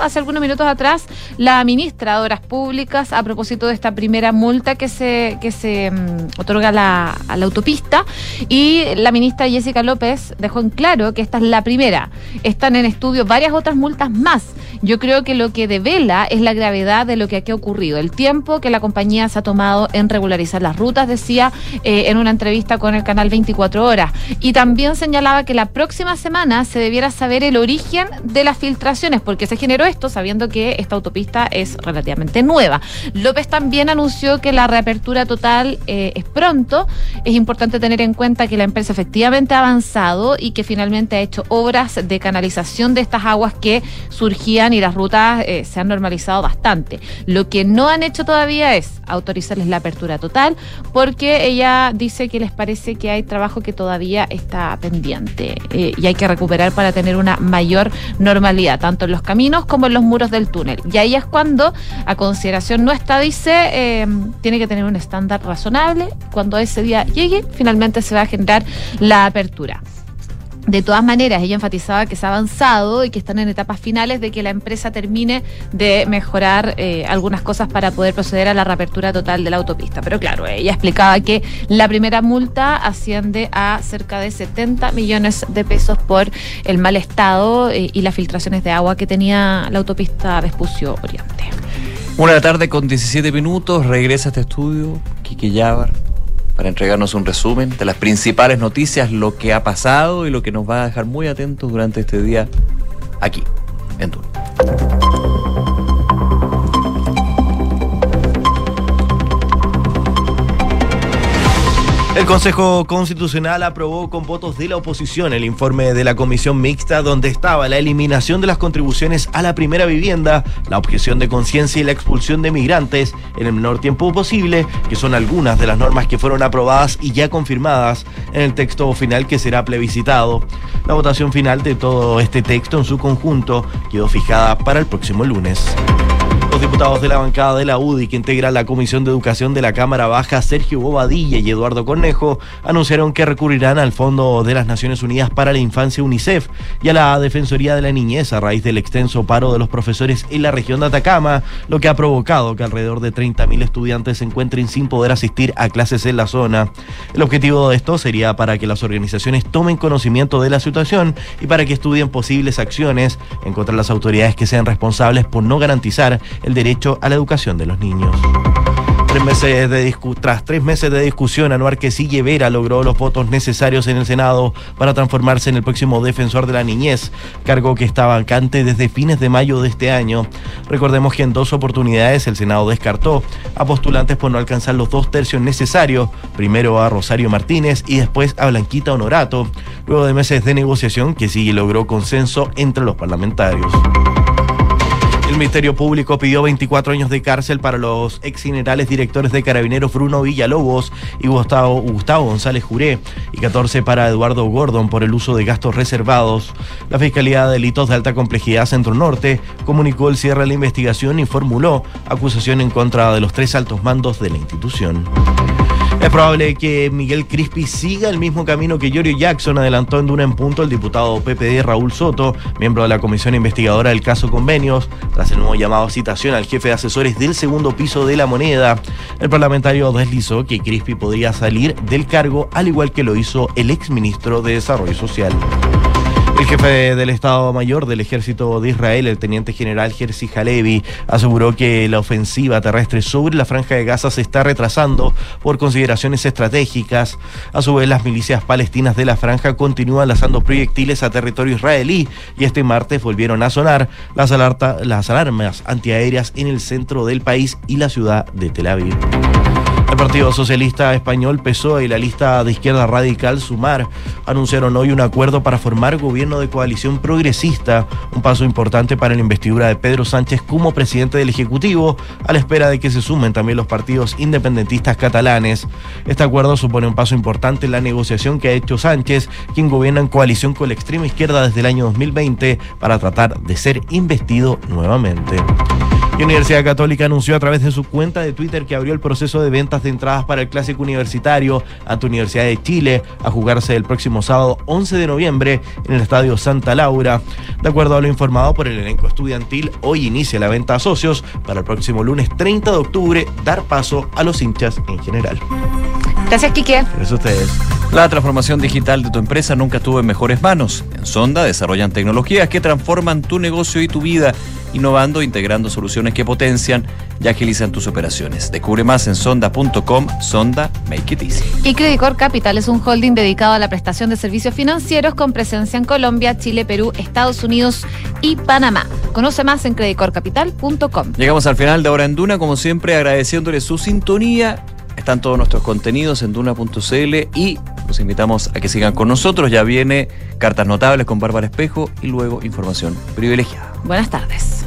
Hace algunos minutos atrás la ministra de Obras Públicas a propósito de esta primera multa que se, que se mm, otorga a la, a la autopista y la ministra Jessica López dejó en claro que esta es la primera. Están en estudio varias otras multas más. Yo creo que lo que devela es la gravedad de lo que aquí ha ocurrido, el tiempo que la compañía se ha tomado en regularizar las rutas, decía eh, en una entrevista con el canal 24 Horas. Y también señalaba que la próxima semana se debiera saber el origen de las filtraciones, porque se generó esto sabiendo que esta autopista es relativamente nueva. López también anunció que la reapertura total eh, es pronto. Es importante tener en cuenta que la empresa efectivamente ha avanzado y que finalmente ha hecho obras de canalización de estas aguas que surgían y las rutas eh, se han normalizado bastante. Lo que no han hecho todavía es autorizarles la apertura total porque ella dice que les parece que hay trabajo que todavía está pendiente eh, y hay que recuperar para tener una mayor normalidad, tanto en los caminos como en los muros del túnel. Y ahí es cuando, a consideración nuestra, dice, eh, tiene que tener un estándar razonable. Cuando ese día llegue, finalmente se va a generar la apertura. De todas maneras, ella enfatizaba que se ha avanzado y que están en etapas finales de que la empresa termine de mejorar eh, algunas cosas para poder proceder a la reapertura total de la autopista. Pero claro, ella explicaba que la primera multa asciende a cerca de 70 millones de pesos por el mal estado eh, y las filtraciones de agua que tenía la autopista Vespucio Oriente. Una de la tarde con 17 minutos, regresa a este estudio Quique Yabar para entregarnos un resumen de las principales noticias, lo que ha pasado y lo que nos va a dejar muy atentos durante este día aquí, en Duna. El Consejo Constitucional aprobó con votos de la oposición el informe de la comisión mixta donde estaba la eliminación de las contribuciones a la primera vivienda, la objeción de conciencia y la expulsión de migrantes en el menor tiempo posible, que son algunas de las normas que fueron aprobadas y ya confirmadas en el texto final que será plebiscitado. La votación final de todo este texto en su conjunto quedó fijada para el próximo lunes. Los diputados de la bancada de la UDI, que integra la Comisión de Educación de la Cámara Baja, Sergio Bobadilla y Eduardo Cornejo, anunciaron que recurrirán al Fondo de las Naciones Unidas para la Infancia UNICEF y a la Defensoría de la Niñez a raíz del extenso paro de los profesores en la región de Atacama, lo que ha provocado que alrededor de 30.000 estudiantes se encuentren sin poder asistir a clases en la zona. El objetivo de esto sería para que las organizaciones tomen conocimiento de la situación y para que estudien posibles acciones en contra de las autoridades que sean responsables por no garantizar el derecho a la educación de los niños. Tres meses de tras tres meses de discusión, Anuar Quesille Vera logró los votos necesarios en el Senado para transformarse en el próximo defensor de la niñez, cargo que está vacante desde fines de mayo de este año. Recordemos que en dos oportunidades el Senado descartó a postulantes por no alcanzar los dos tercios necesarios, primero a Rosario Martínez y después a Blanquita Honorato, luego de meses de negociación que sí logró consenso entre los parlamentarios. El Ministerio Público pidió 24 años de cárcel para los ex generales directores de carabineros Bruno Villalobos y Gustavo, Gustavo González Juré y 14 para Eduardo Gordon por el uso de gastos reservados. La Fiscalía de Delitos de Alta Complejidad Centro Norte comunicó el cierre de la investigación y formuló acusación en contra de los tres altos mandos de la institución. Es probable que Miguel Crispi siga el mismo camino que Giorgio Jackson adelantó en Duna en Punto el diputado PPD Raúl Soto, miembro de la comisión investigadora del caso Convenios, tras el nuevo llamado a citación al jefe de asesores del segundo piso de la moneda. El parlamentario deslizó que Crispi podría salir del cargo, al igual que lo hizo el exministro de Desarrollo Social. El jefe del Estado Mayor del Ejército de Israel, el teniente general Jerzy Halevi, aseguró que la ofensiva terrestre sobre la franja de Gaza se está retrasando por consideraciones estratégicas. A su vez, las milicias palestinas de la franja continúan lanzando proyectiles a territorio israelí y este martes volvieron a sonar las, las alarmas antiaéreas en el centro del país y la ciudad de Tel Aviv. El Partido Socialista Español, PSOE y la lista de izquierda radical Sumar anunciaron hoy un acuerdo para formar gobierno de coalición progresista, un paso importante para la investidura de Pedro Sánchez como presidente del Ejecutivo, a la espera de que se sumen también los partidos independentistas catalanes. Este acuerdo supone un paso importante en la negociación que ha hecho Sánchez, quien gobierna en coalición con la extrema izquierda desde el año 2020 para tratar de ser investido nuevamente. Y Universidad Católica anunció a través de su cuenta de Twitter que abrió el proceso de ventas de entradas para el Clásico Universitario ante Universidad de Chile a jugarse el próximo sábado 11 de noviembre en el Estadio Santa Laura. De acuerdo a lo informado por el elenco estudiantil, hoy inicia la venta a socios para el próximo lunes 30 de octubre dar paso a los hinchas en general. Gracias, Quique. Gracias a ustedes. La transformación digital de tu empresa nunca estuvo en mejores manos. En Sonda desarrollan tecnologías que transforman tu negocio y tu vida, innovando e integrando soluciones que potencian y agilizan tus operaciones. Descubre más en sonda.com, Sonda Make It Easy. Y Credicor Capital es un holding dedicado a la prestación de servicios financieros con presencia en Colombia, Chile, Perú, Estados Unidos y Panamá. Conoce más en creditcorcapital.com. Llegamos al final de Hora en Duna, como siempre agradeciéndole su sintonía. Están todos nuestros contenidos en duna.cl y los invitamos a que sigan con nosotros. Ya viene Cartas Notables con Bárbara Espejo y luego Información Privilegiada. Buenas tardes.